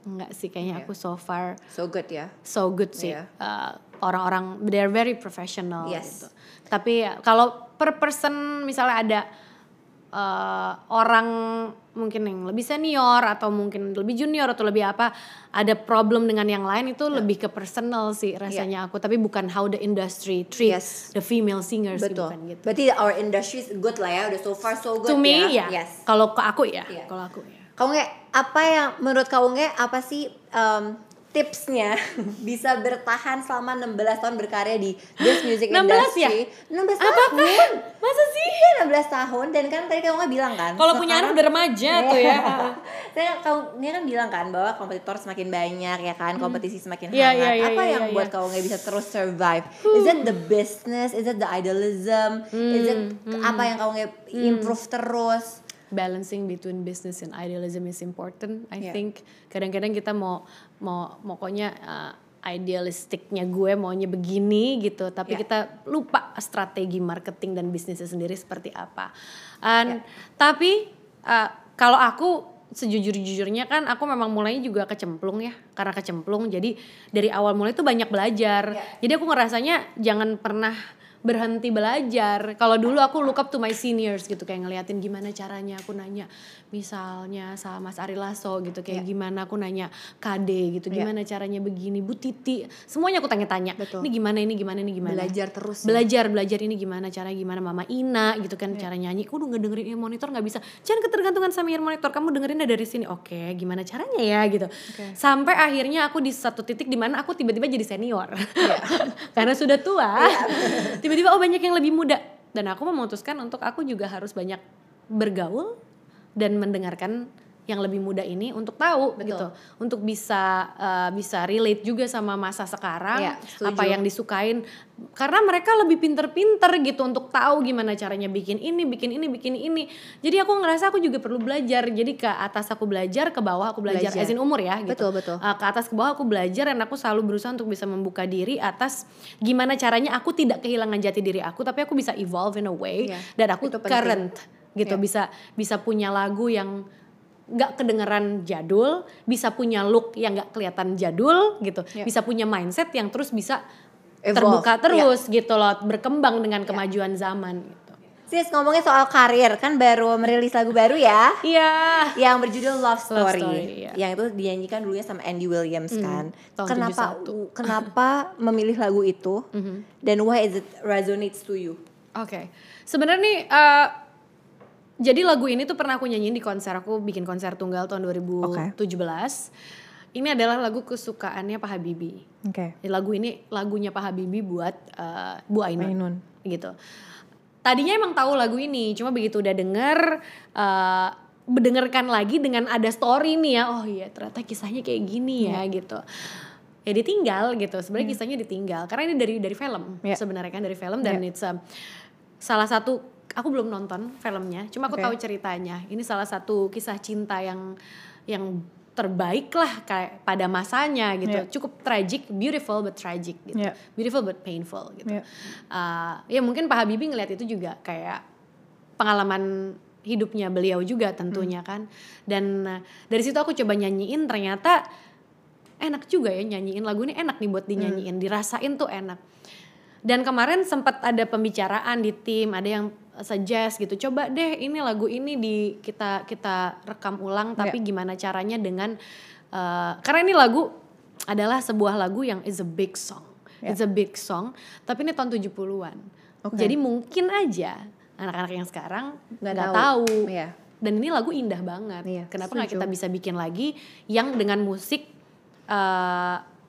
enggak sih kayaknya Iya. aku so far So good ya. so good sih Iya. Uh, orang-orang they're very professional Yes. gitu tapi ya, kalau per person misalnya ada uh, orang mungkin yang lebih senior atau mungkin lebih junior atau lebih apa ada problem dengan yang lain itu lebih ke personal sih rasanya aku tapi bukan how the industry treat Iya. Yes. the female singers sih, Betul. bukan gitu Berarti our industry is good lah ya, udah so far so good to me ya. ya Yes. kalau ke aku ya Iya. kalau aku ya Kamu nggak apa yang menurut kamu nggak apa sih um, tipsnya bisa bertahan selama 16 tahun berkarya di this music 16 industry. ya? 16 Apakah? tahun. Masa sih? Iya 16 tahun dan kan tadi kamu nggak bilang kan. Kalau punya anak udah remaja tuh ya. Saya kamu dia kan bilang kan bahwa kompetitor semakin banyak ya kan, kompetisi semakin Iya, hangat. iya, iya, Apa iya, yang iya, buat iya. kamu nggak bisa terus survive? Is it the business? Is it the idealism? Is it Hmm, apa yang kamu nggak improve terus? Balancing between business and idealism is important. I Yeah. think kadang-kadang kita mau mau pokoknya uh, idealistiknya gue maunya begini gitu, tapi Yeah. kita lupa strategi marketing dan bisnisnya sendiri seperti apa. And tapi uh, kalau aku sejujur-jujurnya kan aku memang mulainya juga kecemplung ya karena kecemplung jadi dari awal mulai tuh banyak belajar Yeah. jadi aku ngerasanya jangan pernah berhenti belajar. Kalau dulu aku look up to my seniors gitu kayak ngeliatin gimana caranya aku nanya misalnya sama Mas Ari Lasso gitu kayak Yeah. gimana aku nanya KD gitu Yeah. gimana caranya begini Bu Titi semuanya aku tanya-tanya. Ini gimana ini gimana ini gimana. Belajar terus. ya. Belajar belajar ini gimana caranya gimana Mama Ina gitu kan Iya. cara nyanyi. Aku udah ngedengerin ear monitor nggak bisa. Jangan ketergantungan sama ear monitor. Kamu dengerinnya dari sini. Oke, gimana caranya ya gitu. Sampai akhirnya aku di satu titik di mana aku tiba-tiba jadi senior. Iya. Karena sudah tua. tiba-tiba oh banyak yang lebih muda. Dan aku memutuskan untuk aku juga harus banyak bergaul dan mendengarkan yang lebih muda ini untuk tahu Betul. gitu untuk bisa uh, bisa relate juga sama masa sekarang setuju. apa yang disukain karena mereka lebih pinter-pinter gitu untuk tahu gimana caranya bikin ini bikin ini bikin ini jadi aku ngerasa aku juga perlu belajar jadi ke atas aku belajar ke bawah aku belajar, Belajar. umur ya gitu Betul, betul. Uh, ke atas ke bawah aku belajar dan aku selalu berusaha untuk bisa membuka diri atas gimana caranya aku tidak kehilangan jati diri aku tapi aku bisa evolve in a way Iya, dan aku current gitu Iya. bisa bisa punya lagu yang nggak kedengeran jadul bisa punya look yang nggak kelihatan jadul gitu Iya. bisa punya mindset yang terus bisa Evolve, terbuka iya. terus gitu loh berkembang dengan kemajuan zaman gitu Sis ngomongin soal karir kan baru merilis lagu baru ya. iya yang berjudul Love Story, Story, iya. yang itu dinyanyikan dulunya sama Andy Williams kan. tahun Kenapa 71. kenapa memilih lagu itu dan why is it resonates to you? Oke, sebenarnya nih eh, jadi lagu ini tuh pernah aku nyanyiin di konser aku bikin konser tunggal tahun 2017. Ini adalah lagu kesukaannya Pak Habibie. Oke. Jadi Lagu ini lagunya Pak Habibie buat eh, Bu Ainun, Ainun. gitu. Tadinya emang tahu lagu ini, cuma begitu udah denger eh mendengarkan lagi dengan ada story nih ya. Oh iya, ternyata kisahnya kayak gini ya gitu. Ya ditinggal gitu. Sebenarnya kisahnya ditinggal karena ini dari dari film. Iya. Sebenarnya kan dari film dan Iya. it's um, salah satu aku belum nonton filmnya, cuma aku Oke. tahu ceritanya. Ini salah satu kisah cinta yang yang terbaik lah kayak pada masanya gitu. Iya. Cukup tragic, beautiful but tragic gitu. Iya. Beautiful but painful gitu. Iya. Uh, ya mungkin Pak Habibie ngeliat itu juga kayak pengalaman hidupnya beliau juga tentunya kan. Dan uh, dari situ aku coba nyanyiin ternyata enak juga ya nyanyiin lagu ini enak nih buat dinyanyiin, dirasain tuh enak. Dan kemarin sempat ada pembicaraan di tim, ada yang suggest gitu, coba deh ini lagu ini di kita kita rekam ulang, tapi gimana caranya dengan eh, karena ini lagu adalah sebuah lagu yang is a big song, Ya. it's a big song, tapi ini tahun 70-an. Oke. Jadi mungkin aja anak-anak yang sekarang Nggak tahu. tahu. Iya. Dan ini lagu indah banget. Iya, Kenapa nggak kita bisa bikin lagi yang dengan musik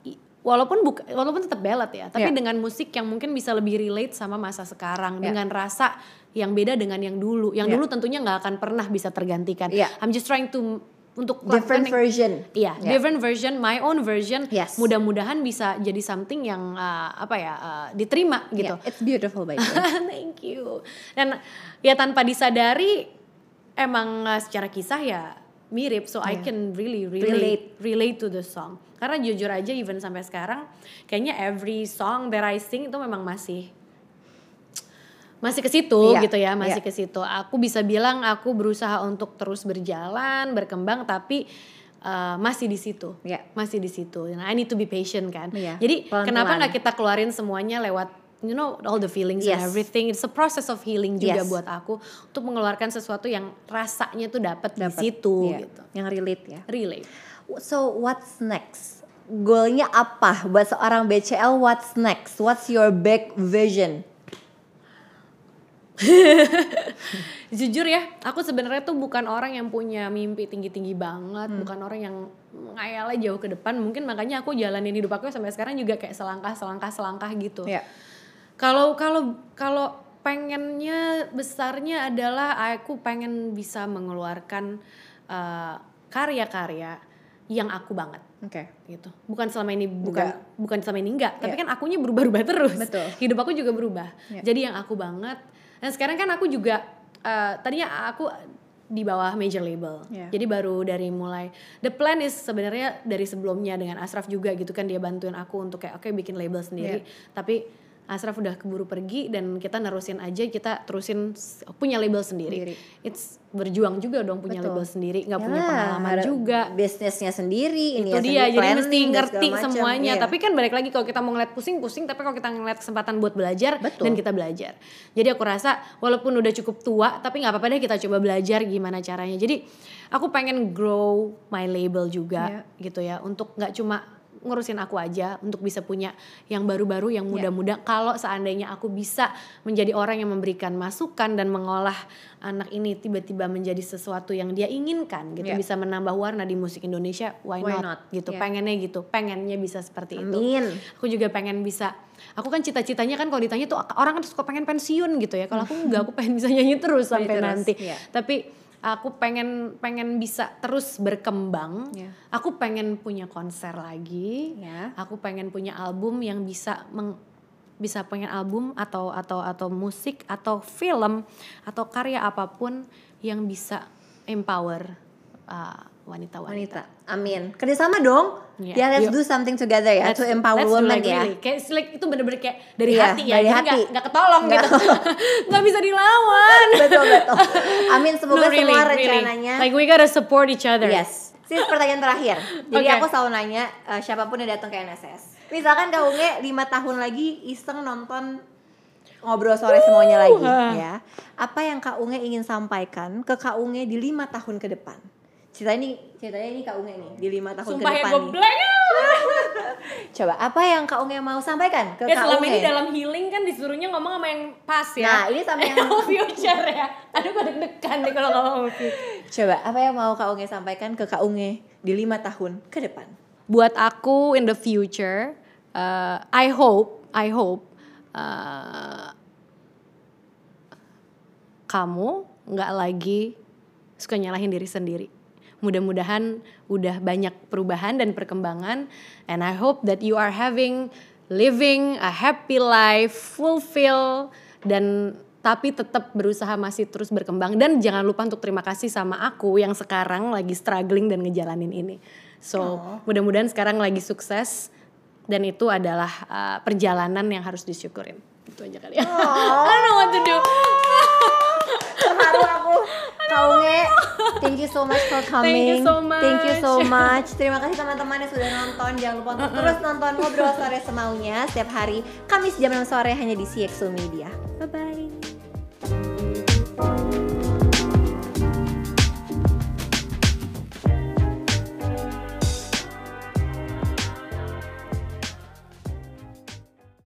i- walaupun buka, walaupun tetap ballad ya, tapi Iya. dengan musik yang mungkin bisa lebih relate sama masa sekarang Iya. dengan rasa yang beda dengan yang dulu. Yang Iya. dulu tentunya nggak akan pernah bisa tergantikan. Iya. I'm just trying to untuk Different version. Iya, Yeah. different version, my own version. Yes. Mudah-mudahan bisa jadi something yang uh, apa ya uh, diterima gitu. Yeah, it's beautiful by the way. Thank you. Dan ya tanpa disadari emang uh, secara kisah ya mirip, so I Yeah. can really Relate. relate relate to the song. Karena jujur aja even sampai sekarang kayaknya every song that I sing itu memang masih masih ke situ Iya, gitu ya, masih iya. ke situ. Aku bisa bilang aku berusaha untuk terus berjalan, berkembang tapi uh, masih di situ. Iya. Masih di situ. And I need to be patient kan. Iya, Jadi pelan-pelan. kenapa nggak kita keluarin semuanya lewat you know all the feelings and Yes. everything. It's a process of healing juga Yes. buat aku untuk mengeluarkan sesuatu yang rasanya tuh dapat di situ Iya, gitu. Yang relate ya. Relate. So what's next? Goalnya apa buat seorang BCL? What's next? What's your big vision? Jujur ya, aku sebenarnya tuh bukan orang yang punya mimpi tinggi-tinggi banget, Hmm. bukan orang yang ngayalnya jauh ke depan. Mungkin makanya aku jalanin hidup aku sampai sekarang juga kayak selangkah, selangkah, selangkah gitu. Ya. Kalau kalau kalau pengennya besarnya adalah aku pengen bisa mengeluarkan uh, karya-karya yang aku banget Oke. gitu. Bukan selama ini bukan Enggak. bukan selama ini enggak, tapi Iya. kan akunya berubah-ubah terus. Betul. Hidup aku juga berubah. Iya. Jadi yang aku banget. Dan sekarang kan aku juga uh, tadinya aku di bawah major label. Iya. Jadi baru dari mulai the plan is sebenarnya dari sebelumnya dengan Asraf juga gitu kan dia bantuin aku untuk kayak oke bikin label sendiri. Iya. Tapi Asraf udah keburu pergi dan kita nerusin aja kita terusin punya label Sendiri. sendiri. It's berjuang juga dong punya Betul. label sendiri, nggak punya Yalah, pengalaman juga Bisnisnya sendiri, ini itu dia jadi mesti ngerti Iya. semuanya tapi kan balik lagi kalau kita mau ngeliat pusing-pusing tapi kalau kita ngeliat kesempatan buat belajar Betul. dan kita belajar jadi aku rasa walaupun udah cukup tua tapi nggak apa-apa deh kita coba belajar gimana caranya jadi aku pengen grow my label juga gitu ya untuk nggak cuma ngurusin aku aja untuk bisa punya yang baru-baru yang muda-muda kalau seandainya aku bisa menjadi orang yang memberikan masukan dan mengolah anak ini tiba-tiba menjadi sesuatu yang dia inginkan gitu Ya. bisa menambah warna di musik Indonesia why, Why not, not? gitu Ya. pengennya gitu pengennya bisa seperti itu Amin. aku juga pengen bisa aku kan cita-citanya kan kalau ditanya tuh orang kan suka pengen pensiun gitu ya kalau aku enggak aku pengen bisa nyanyi terus sampai terus, nanti iya. tapi aku pengen pengen bisa terus berkembang Iya. aku pengen punya konser lagi Ya. aku pengen punya album yang bisa meng- bisa pengen album atau atau atau musik atau film atau karya apa pun yang bisa empower uh, wanita-wanita. Wanita. Amin. Kerjasama dong. Iya. Ya, let's Yuk. do something together ya Let's to empower let's women like ya. really. Kayak like itu bener-bener kayak dari Iya, hati ya, dari hati. nggak nggak ketolong Nggak. gitu, nggak bisa dilawan. betul betul. Amin semoga No, really, semua really. rencananya. Like we gotta support each other. Yes. Sih pertanyaan terakhir. Jadi Oke. aku selalu nanya eh, siapa pun yang datang ke NSS. Misalkan Kak Unge 5 tahun lagi iseng nonton ngobrol sore semuanya lagi ya. Apa yang Kak Unge ingin sampaikan ke Kak Unge di lima tahun ke depan? Cerita ini ceritanya ini Kak Unge nih di lima tahun Sumpah ke ya depan gue nih. Coba apa yang Kak Unge mau sampaikan ke Ya Kak selama Unge? ini dalam healing kan disuruhnya ngomong sama yang pas ya. Nah, ini sama yang Mau future ya. Aduh gue deg-degan nih kalau ngomong. Coba apa yang mau Kak Unge sampaikan ke Kak Unge di lima tahun ke depan? Buat aku in the future, uh, I hope, I hope uh, kamu nggak lagi suka nyalahin diri sendiri. Mudah-mudahan udah banyak perubahan dan perkembangan and I hope that you are having living a happy life, fulfill dan tapi tetap berusaha masih terus berkembang dan jangan lupa untuk terima kasih sama aku yang sekarang lagi struggling dan ngejalanin ini. So, mudah-mudahan sekarang lagi sukses dan itu adalah uh, perjalanan yang harus disyukurin. Itu aja kali ya. I don't know what to do. Terharu aku. Kak Unge, thank you so much for coming. Thank you so much. Thank you so much. Terima kasih teman-teman yang sudah nonton. Jangan lupa untuk terus nonton Ngobrol Sore Semaunya setiap hari Kamis jam 6 sore hanya di CXO Media. Bye-bye.